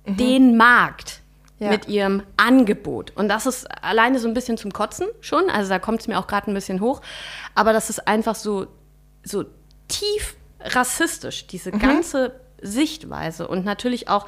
mhm. den Markt. Ja. mit ihrem Angebot. Und das ist alleine so ein bisschen zum Kotzen schon. Also da kommt es mir auch gerade ein bisschen hoch. Aber das ist einfach so, so tief rassistisch, diese mhm. ganze Sichtweise. Und natürlich auch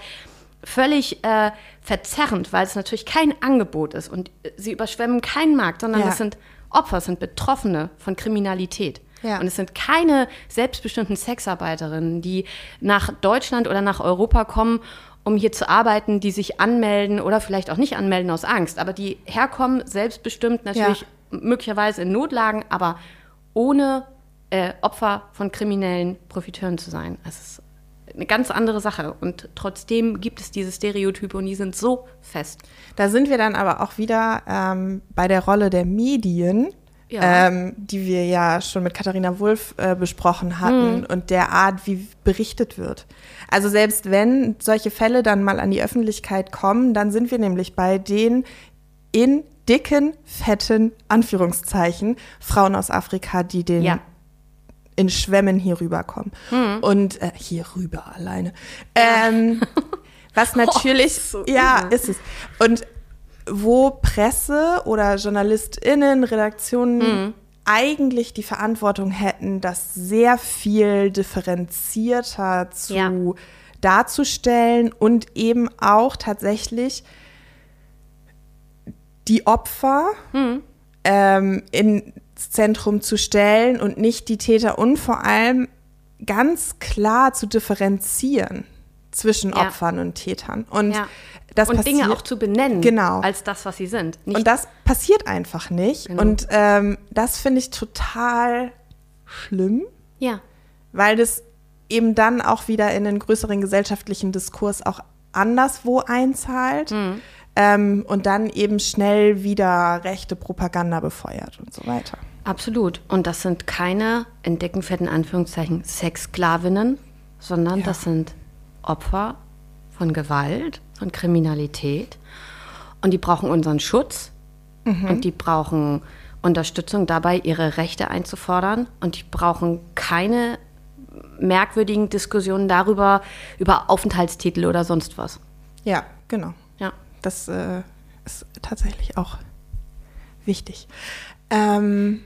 völlig äh, verzerrend, weil es natürlich kein Angebot ist und sie überschwemmen keinen Markt, sondern ja. es sind Opfer, es sind Betroffene von Kriminalität. Ja. Und es sind keine selbstbestimmten Sexarbeiterinnen, die nach Deutschland oder nach Europa kommen, um hier zu arbeiten, die sich anmelden oder vielleicht auch nicht anmelden aus Angst, aber die herkommen, selbstbestimmt natürlich ja. möglicherweise in Notlagen, aber ohne äh, Opfer von kriminellen Profiteuren zu sein. Es ist eine ganz andere Sache. Und trotzdem gibt es diese Stereotype und die sind so fest. Da sind wir dann aber auch wieder ähm, bei der Rolle der Medien, ja. ähm, die wir ja schon mit Katharina Wulff äh, besprochen hatten mhm. und der Art, wie berichtet wird. Also selbst wenn solche Fälle dann mal an die Öffentlichkeit kommen, dann sind wir nämlich bei den in dicken, fetten Anführungszeichen Frauen aus Afrika, die den ja in Schwämmen hier rüberkommen. Mhm. Und äh, hier rüber alleine. Ähm, <laughs> was oh, natürlich, oh, so ja, übel. ist es. Und wo Presse oder JournalistInnen, Redaktionen mhm. eigentlich die Verantwortung hätten, das sehr viel differenzierter zu ja. darzustellen und eben auch tatsächlich die Opfer mhm. ähm, in Zentrum zu stellen und nicht die Täter und vor allem ganz klar zu differenzieren zwischen ja. Opfern und Tätern. Und, ja. Das und Dinge auch zu benennen genau. als das, was sie sind. Nicht und das passiert einfach nicht. Genau. Und ähm, das finde ich total schlimm. Ja. Weil das eben dann auch wieder in einen größeren gesellschaftlichen Diskurs auch anderswo einzahlt. Mhm ähm, und dann eben schnell wieder rechte Propaganda befeuert und so weiter. Absolut. Und das sind keine, in dicken, fetten Anführungszeichen, Sexsklavinnen, sondern ja. das sind Opfer von Gewalt, von Kriminalität. Und die brauchen unseren Schutz mhm. und die brauchen Unterstützung dabei, ihre Rechte einzufordern. Und die brauchen keine merkwürdigen Diskussionen darüber, über Aufenthaltstitel oder sonst was. Ja, genau. Ja das äh, ist tatsächlich auch wichtig. Ähm,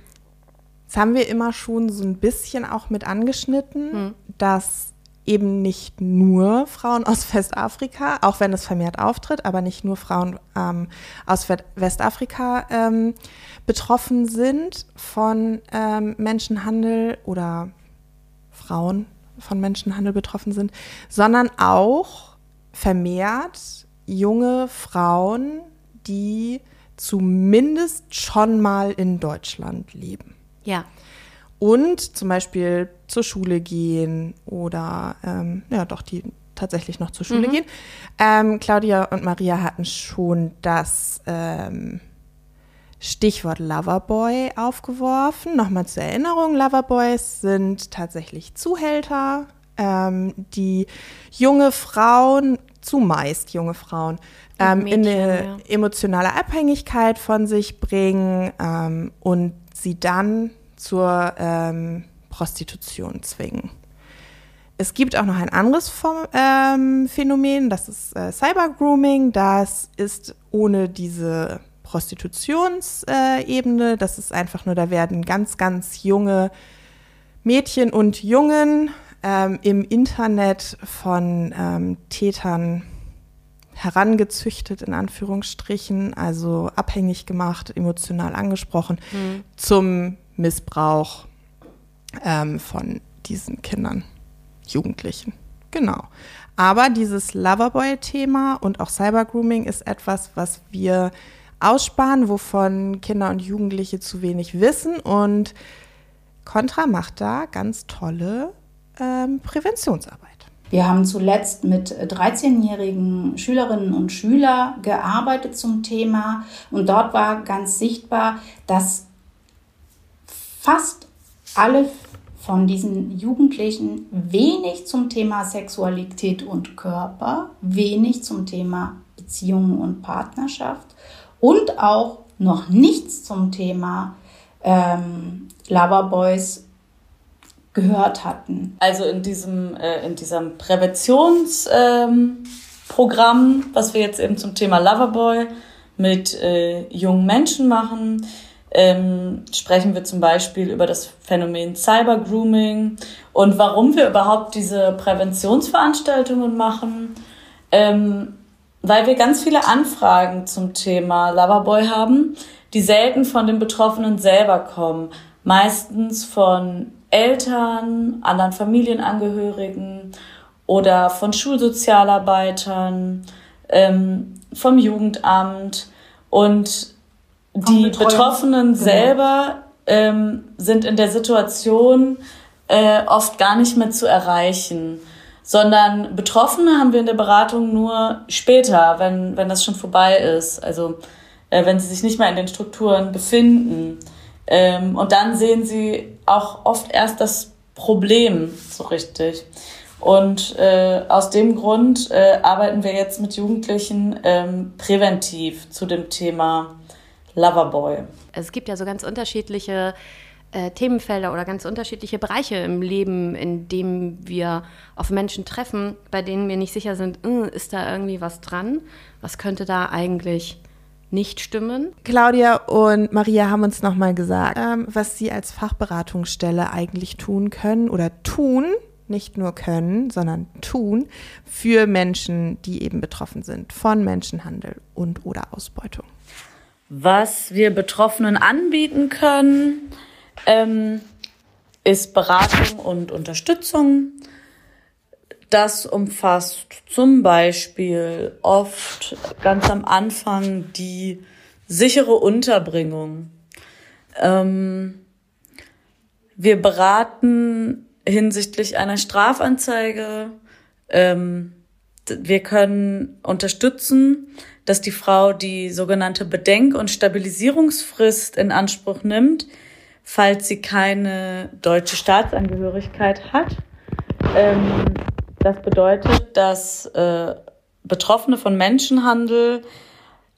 das haben wir immer schon so ein bisschen auch mit angeschnitten, hm. dass eben nicht nur Frauen aus Westafrika, auch wenn es vermehrt auftritt, aber nicht nur Frauen ähm, aus Westafrika ähm, betroffen sind von ähm, Menschenhandel oder Frauen von Menschenhandel betroffen sind, sondern auch vermehrt junge Frauen, die zumindest schon mal in Deutschland leben. Ja. Und zum Beispiel zur Schule gehen oder, ähm, ja, doch, die tatsächlich noch zur Schule mhm. gehen. Ähm, Claudia und Maria hatten schon das ähm, Stichwort Loverboy aufgeworfen. Nochmal zur Erinnerung, Loverboys sind tatsächlich Zuhälter, ähm, die junge Frauen zumeist junge Frauen, ähm, Mädchen, in eine ja. emotionale Abhängigkeit von sich bringen ähm, und sie dann zur ähm, Prostitution zwingen. Es gibt auch noch ein anderes ähm, Phänomen, das ist äh, Cybergrooming. Das ist ohne diese Prostitutionsebene. Äh, das ist einfach nur, da werden ganz, ganz junge Mädchen und Jungen ähm, im Internet von ähm, Tätern herangezüchtet, in Anführungsstrichen, also abhängig gemacht, emotional angesprochen, mhm. zum Missbrauch ähm, von diesen Kindern, Jugendlichen. Genau. Aber dieses Loverboy-Thema und auch Cybergrooming ist etwas, was wir aussparen, wovon Kinder und Jugendliche zu wenig wissen. Und Contra macht da ganz tolle ähm, Präventionsarbeit. Wir haben zuletzt mit 13-jährigen Schülerinnen und Schülern gearbeitet zum Thema und dort war ganz sichtbar, dass fast alle von diesen Jugendlichen wenig zum Thema Sexualität und Körper, wenig zum Thema Beziehungen und Partnerschaft und auch noch nichts zum Thema ähm, Loverboys gehört hatten. Also in diesem, äh, in diesem Präventionsprogramm, ähm, was wir jetzt eben zum Thema Loverboy mit äh, jungen Menschen machen, ähm, sprechen wir zum Beispiel über das Phänomen Cybergrooming und warum wir überhaupt diese Präventionsveranstaltungen machen. Ähm, weil wir ganz viele Anfragen zum Thema Loverboy haben, die selten von den Betroffenen selber kommen. Meistens von Eltern, anderen Familienangehörigen oder von Schulsozialarbeitern, ähm, vom Jugendamt. Und die Betroffenen genau. selber ähm, sind in der Situation äh, oft gar nicht mehr zu erreichen, sondern Betroffene haben wir in der Beratung nur später, wenn, wenn das schon vorbei ist, also äh, wenn sie sich nicht mehr in den Strukturen befinden. Ähm, und dann sehen sie auch oft erst das Problem so richtig. Und äh, aus dem Grund äh, arbeiten wir jetzt mit Jugendlichen ähm, präventiv zu dem Thema Loverboy. Es gibt ja so ganz unterschiedliche äh, Themenfelder oder ganz unterschiedliche Bereiche im Leben, in denen wir auf Menschen treffen, bei denen wir nicht sicher sind, ist da irgendwie was dran? Was könnte da eigentlich nicht stimmen? Claudia und Maria haben uns nochmal gesagt, ähm, was sie als Fachberatungsstelle eigentlich tun können oder tun, nicht nur können, sondern tun für Menschen, die eben betroffen sind von Menschenhandel und oder Ausbeutung was wir Betroffenen anbieten können, ähm, ist Beratung und Unterstützung. Das umfasst zum Beispiel oft ganz am Anfang die sichere Unterbringung. Ähm, wir beraten hinsichtlich einer Strafanzeige. Ähm, wir können unterstützen, dass die Frau die sogenannte Bedenk- und Stabilisierungsfrist in Anspruch nimmt, falls sie keine deutsche Staatsangehörigkeit hat. Ähm, das bedeutet, dass äh, Betroffene von Menschenhandel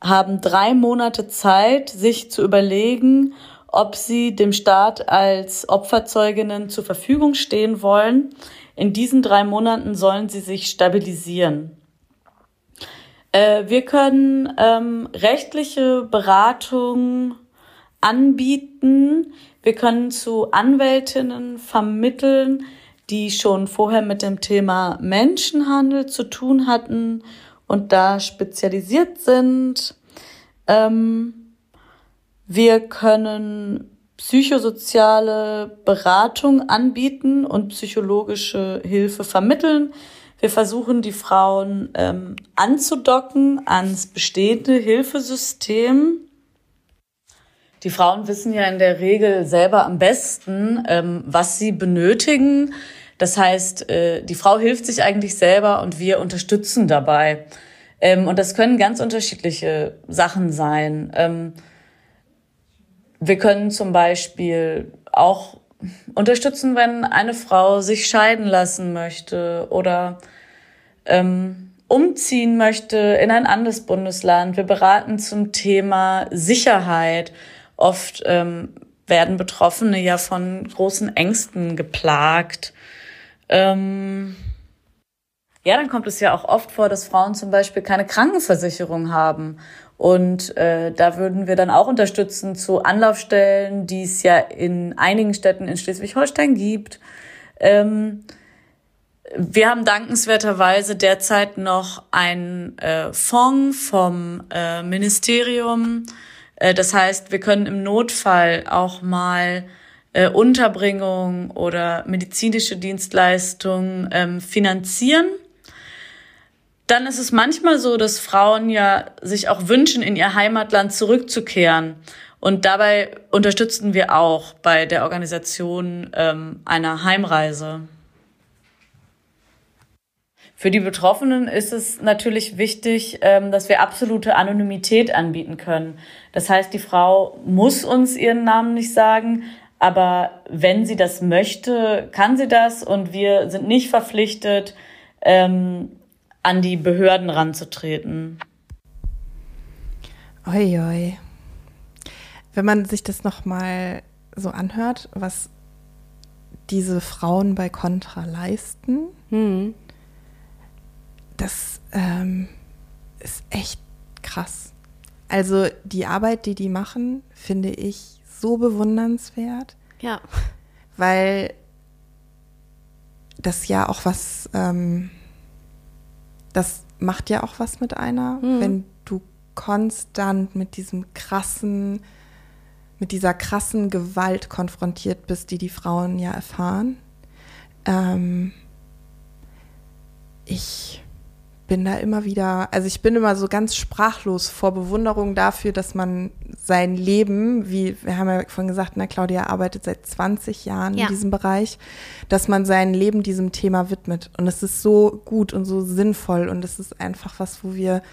haben drei Monate Zeit, sich zu überlegen, ob sie dem Staat als Opferzeuginnen zur Verfügung stehen wollen. In diesen drei Monaten sollen sie sich stabilisieren. Äh, wir können ähm, rechtliche Beratung anbieten. Wir können zu Anwältinnen vermitteln, die schon vorher mit dem Thema Menschenhandel zu tun hatten und da spezialisiert sind. Ähm, wir können psychosoziale Beratung anbieten und psychologische Hilfe vermitteln. Wir versuchen, die Frauen ähm, anzudocken ans bestehende Hilfesystem. Die Frauen wissen ja in der Regel selber am besten, ähm, was sie benötigen. Das heißt, äh, die Frau hilft sich eigentlich selber und wir unterstützen dabei. Ähm, und das können ganz unterschiedliche Sachen sein. Wir können zum Beispiel auch unterstützen, wenn eine Frau sich scheiden lassen möchte oder ähm, umziehen möchte in ein anderes Bundesland. Wir beraten zum Thema Sicherheit. Oft ähm, werden Betroffene ja von großen Ängsten geplagt. Ähm ja, dann kommt es ja auch oft vor, dass Frauen zum Beispiel keine Krankenversicherung haben. Und äh, da würden wir dann auch unterstützen zu Anlaufstellen, die es ja in einigen Städten in Schleswig-Holstein gibt. Ähm, wir haben dankenswerterweise derzeit noch einen äh, Fonds vom äh, Ministerium. Äh, das heißt, wir können im Notfall auch mal äh, Unterbringung oder medizinische Dienstleistungen ähm, finanzieren. Dann ist es manchmal so, dass Frauen ja sich auch wünschen, in ihr Heimatland zurückzukehren. Und dabei unterstützen wir auch bei der Organisation ähm, einer Heimreise. Für die Betroffenen ist es natürlich wichtig, ähm, dass wir absolute Anonymität anbieten können. Das heißt, die Frau muss uns ihren Namen nicht sagen, aber wenn sie das möchte, kann sie das und wir sind nicht verpflichtet, ähm, an die Behörden ranzutreten. Oi, oi. Wenn man sich das nochmal so anhört, was diese Frauen bei Contra leisten, hm. das ähm, ist echt krass. Also die Arbeit, die die machen, finde ich so bewundernswert. Ja. Weil das ja auch was, ähm, das macht ja auch was mit einer, mhm. wenn du konstant mit diesem krassen, mit dieser krassen Gewalt konfrontiert bist, die die Frauen ja erfahren. Ähm, ich bin da immer wieder, also ich bin immer so ganz sprachlos vor Bewunderung dafür, dass man sein Leben, wie wir haben ja vorhin gesagt, na Claudia arbeitet seit 20 Jahren ja. in diesem Bereich, dass man sein Leben diesem Thema widmet. Und es ist so gut und so sinnvoll und es ist einfach was, wo wir,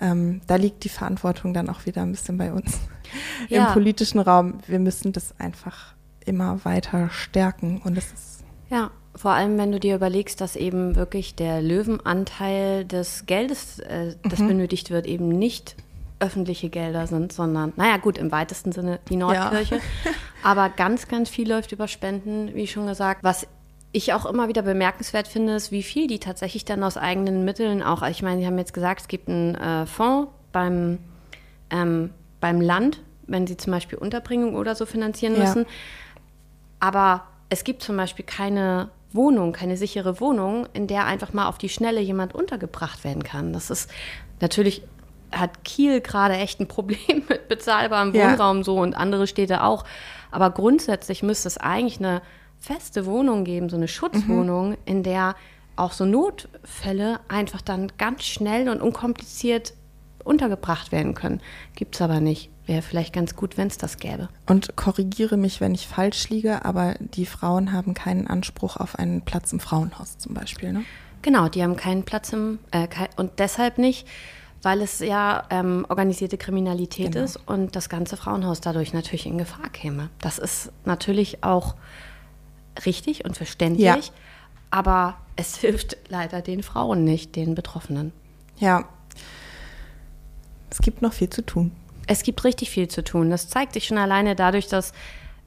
ähm, da liegt die Verantwortung dann auch wieder ein bisschen bei uns <laughs> ja. im politischen Raum. Wir müssen das einfach immer weiter stärken und es ist ja, vor allem, wenn du dir überlegst, dass eben wirklich der Löwenanteil des Geldes, äh, das mhm. benötigt wird, eben nicht öffentliche Gelder sind, sondern, naja gut, im weitesten Sinne die Nordkirche. Ja. <laughs> Aber ganz, ganz viel läuft über Spenden, wie schon gesagt. Was ich auch immer wieder bemerkenswert finde, ist, wie viel die tatsächlich dann aus eigenen Mitteln auch, ich meine, Sie haben jetzt gesagt, es gibt einen äh, Fonds beim, ähm, beim Land, wenn Sie zum Beispiel Unterbringung oder so finanzieren müssen. Ja. Aber es gibt zum Beispiel keine Wohnung, keine sichere Wohnung, in der einfach mal auf die Schnelle jemand untergebracht werden kann. Das ist natürlich hat Kiel gerade echt ein Problem <laughs> mit bezahlbarem Wohnraum ja. so und andere Städte auch. Aber grundsätzlich müsste es eigentlich eine feste Wohnung geben, so eine Schutzwohnung, mhm. in der auch so Notfälle einfach dann ganz schnell und unkompliziert untergebracht werden können. Gibt es aber nicht. Wäre vielleicht ganz gut, wenn es das gäbe. Und korrigiere mich, wenn ich falsch liege, aber die Frauen haben keinen Anspruch auf einen Platz im Frauenhaus zum Beispiel, ne? Genau, die haben keinen Platz im, äh, und deshalb nicht, weil es ja ähm, organisierte Kriminalität genau. ist und das ganze Frauenhaus dadurch natürlich in Gefahr käme. Das ist natürlich auch richtig und verständlich, ja. aber es <laughs> hilft leider den Frauen nicht, den Betroffenen. Ja, es gibt noch viel zu tun es gibt richtig viel zu tun. Das zeigt sich schon alleine dadurch, dass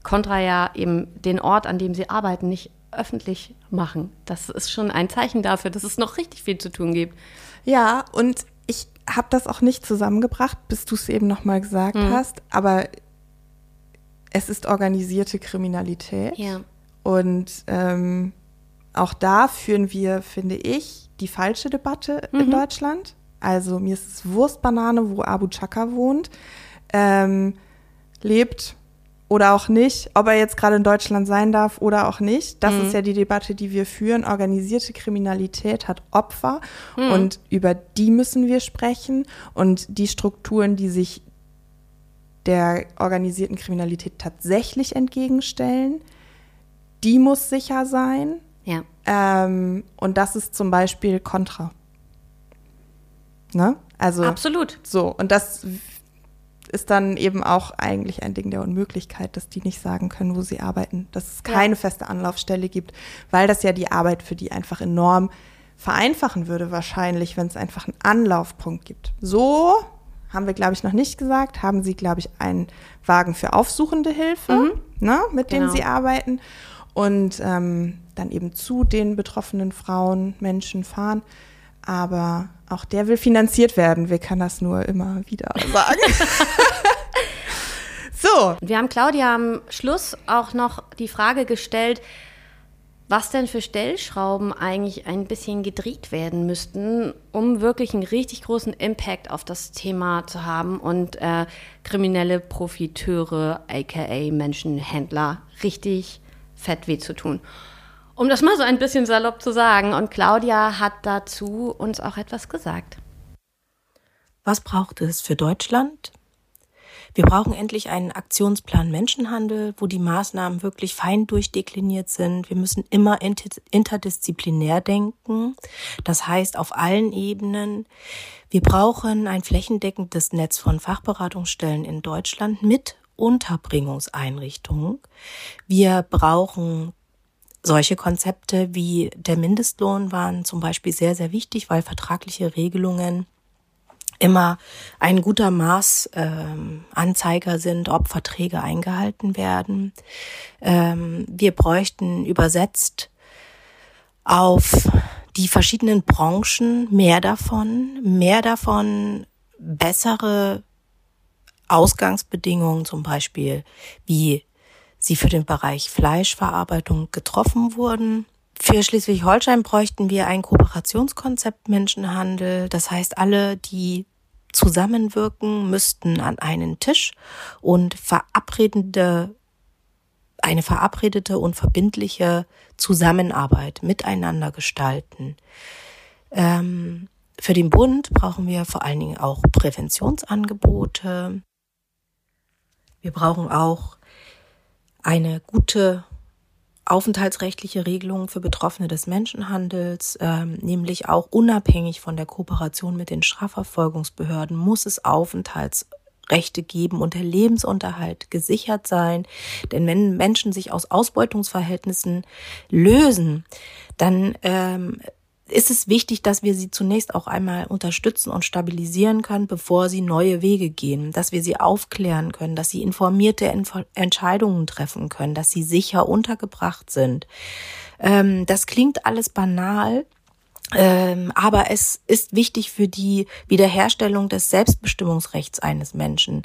Contra ja eben den Ort, an dem sie arbeiten, nicht öffentlich machen. Das ist schon ein Zeichen dafür, dass es noch richtig viel zu tun gibt. Ja, und ich habe das auch nicht zusammengebracht, bis du es eben nochmal gesagt mhm. hast, aber es ist organisierte Kriminalität. Ja. Und ähm, auch da führen wir, finde ich, die falsche Debatte mhm. in Deutschland. Also mir ist es Wurstbanane, wo Abu Chaka wohnt, ähm, lebt oder auch nicht, ob er jetzt gerade in Deutschland sein darf oder auch nicht. Das mhm. ist ja die Debatte, die wir führen. Organisierte Kriminalität hat Opfer mhm. und über die müssen wir sprechen und die Strukturen, die sich der organisierten Kriminalität tatsächlich entgegenstellen, die muss sicher sein. Ja. Ähm, und das ist zum Beispiel Contra. Ne? Also absolut. So und das ist dann eben auch eigentlich ein Ding der Unmöglichkeit, dass die nicht sagen können, wo sie arbeiten, dass es keine ja. feste Anlaufstelle gibt, weil das ja die Arbeit für die einfach enorm vereinfachen würde wahrscheinlich, wenn es einfach einen Anlaufpunkt gibt. So haben wir, glaube ich, noch nicht gesagt, haben sie, glaube ich, einen Wagen für aufsuchende Hilfe, mhm. ne, mit genau. dem sie arbeiten und ähm, dann eben zu den betroffenen Frauen, Menschen fahren. Aber auch der will finanziert werden. Wir können das nur immer wieder sagen. <laughs> so. Wir haben Claudia am Schluss auch noch die Frage gestellt, was denn für Stellschrauben eigentlich ein bisschen gedreht werden müssten, um wirklich einen richtig großen Impact auf das Thema zu haben und äh, kriminelle Profiteure, aka Menschenhändler, richtig fett weh zu tun. Um das mal so ein bisschen salopp zu sagen. Und Claudia hat dazu uns auch etwas gesagt. Was braucht es für Deutschland? Wir brauchen endlich einen Aktionsplan Menschenhandel, wo die Maßnahmen wirklich fein durchdekliniert sind. Wir müssen immer interdisziplinär denken. Das heißt auf allen Ebenen. Wir brauchen ein flächendeckendes Netz von Fachberatungsstellen in Deutschland mit Unterbringungseinrichtungen. Wir brauchen solche Konzepte wie der Mindestlohn waren zum Beispiel sehr, sehr wichtig, weil vertragliche Regelungen immer ein guter Maßanzeiger ähm, sind, ob Verträge eingehalten werden. Ähm, wir bräuchten übersetzt auf die verschiedenen Branchen mehr davon, mehr davon bessere Ausgangsbedingungen, zum Beispiel wie sie für den Bereich Fleischverarbeitung getroffen wurden. Für Schleswig-Holstein bräuchten wir ein Kooperationskonzept Menschenhandel. Das heißt, alle, die zusammenwirken, müssten an einen Tisch und verabredende, eine verabredete und verbindliche Zusammenarbeit miteinander gestalten. Ähm, für den Bund brauchen wir vor allen Dingen auch Präventionsangebote. Wir brauchen auch eine gute aufenthaltsrechtliche Regelungen für Betroffene des Menschenhandels, ähm, nämlich auch unabhängig von der Kooperation mit den Strafverfolgungsbehörden, muss es Aufenthaltsrechte geben und der Lebensunterhalt gesichert sein. Denn wenn Menschen sich aus Ausbeutungsverhältnissen lösen, dann ähm, ist es wichtig, dass wir sie zunächst auch einmal unterstützen und stabilisieren können, bevor sie neue Wege gehen, dass wir sie aufklären können, dass sie informierte Entscheidungen treffen können, dass sie sicher untergebracht sind. Ähm, das klingt alles banal, ähm, aber es ist wichtig für die Wiederherstellung des Selbstbestimmungsrechts eines Menschen.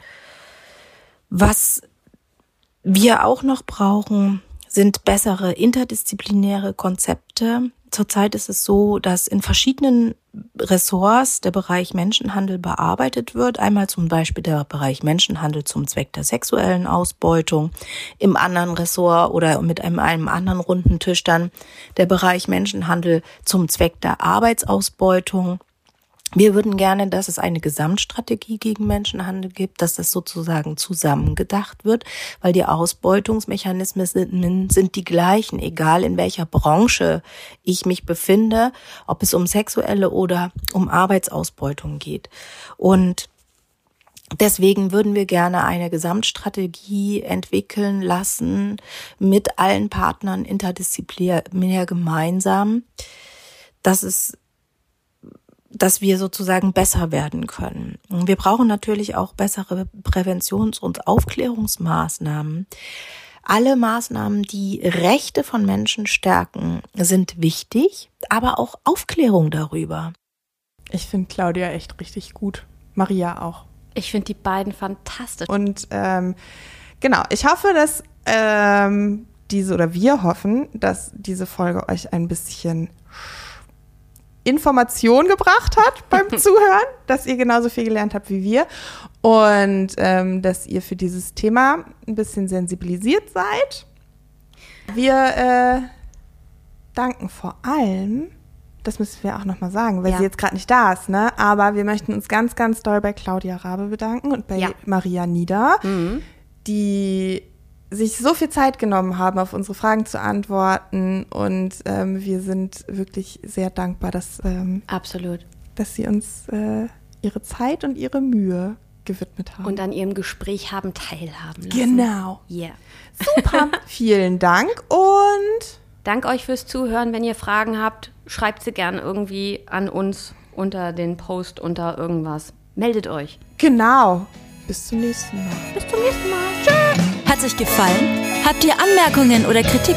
Was wir auch noch brauchen, sind bessere interdisziplinäre Konzepte, Zurzeit ist es so, dass in verschiedenen Ressorts der Bereich Menschenhandel bearbeitet wird. Einmal zum Beispiel der Bereich Menschenhandel zum Zweck der sexuellen Ausbeutung. Im anderen Ressort oder mit einem, einem anderen runden Tisch dann der Bereich Menschenhandel zum Zweck der Arbeitsausbeutung. Wir würden gerne, dass es eine Gesamtstrategie gegen Menschenhandel gibt, dass das sozusagen zusammengedacht wird, weil die Ausbeutungsmechanismen sind, sind die gleichen, egal in welcher Branche ich mich befinde, ob es um sexuelle oder um Arbeitsausbeutung geht. Und Deswegen würden wir gerne eine Gesamtstrategie entwickeln lassen mit allen Partnern interdisziplinär gemeinsam. Das ist dass wir sozusagen besser werden können. Wir brauchen natürlich auch bessere Präventions- und Aufklärungsmaßnahmen. Alle Maßnahmen, die Rechte von Menschen stärken, sind wichtig, aber auch Aufklärung darüber. Ich finde Claudia echt richtig gut. Maria auch. Ich finde die beiden fantastisch. Und ähm, genau, ich hoffe, dass ähm, diese oder wir hoffen, dass diese Folge euch ein bisschen Information gebracht hat beim <laughs> Zuhören, dass ihr genauso viel gelernt habt wie wir und ähm, dass ihr für dieses Thema ein bisschen sensibilisiert seid. Wir äh, danken vor allem, das müssen wir auch nochmal sagen, weil ja. sie jetzt gerade nicht da ist, ne? Aber wir möchten uns ganz, ganz doll bei Claudia Rabe bedanken und bei ja. Maria Nieder, mhm. die sich so viel Zeit genommen haben, auf unsere Fragen zu antworten. Und ähm, wir sind wirklich sehr dankbar, dass, ähm, Absolut. dass sie uns äh, ihre Zeit und ihre Mühe gewidmet haben. Und an ihrem Gespräch haben teilhaben lassen. Genau. Yeah. Super. <laughs> Vielen Dank und Dank euch fürs Zuhören. Wenn ihr Fragen habt, schreibt sie gern irgendwie an uns unter den Post, unter irgendwas. Meldet euch. Genau. Bis zum nächsten Mal. Bis zum nächsten Mal. Tschüss. Hat es euch gefallen? Habt ihr Anmerkungen oder Kritik?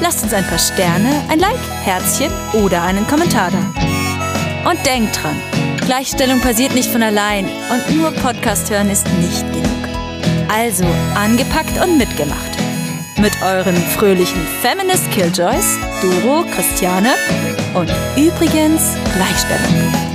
Lasst uns ein paar Sterne, ein Like, Herzchen oder einen Kommentar da. Und denkt dran, Gleichstellung passiert nicht von allein und nur Podcast hören ist nicht genug. Also angepackt und mitgemacht. mit euren fröhlichen Feminist Killjoys, Doro, Christiane und übrigens Gleichstellung.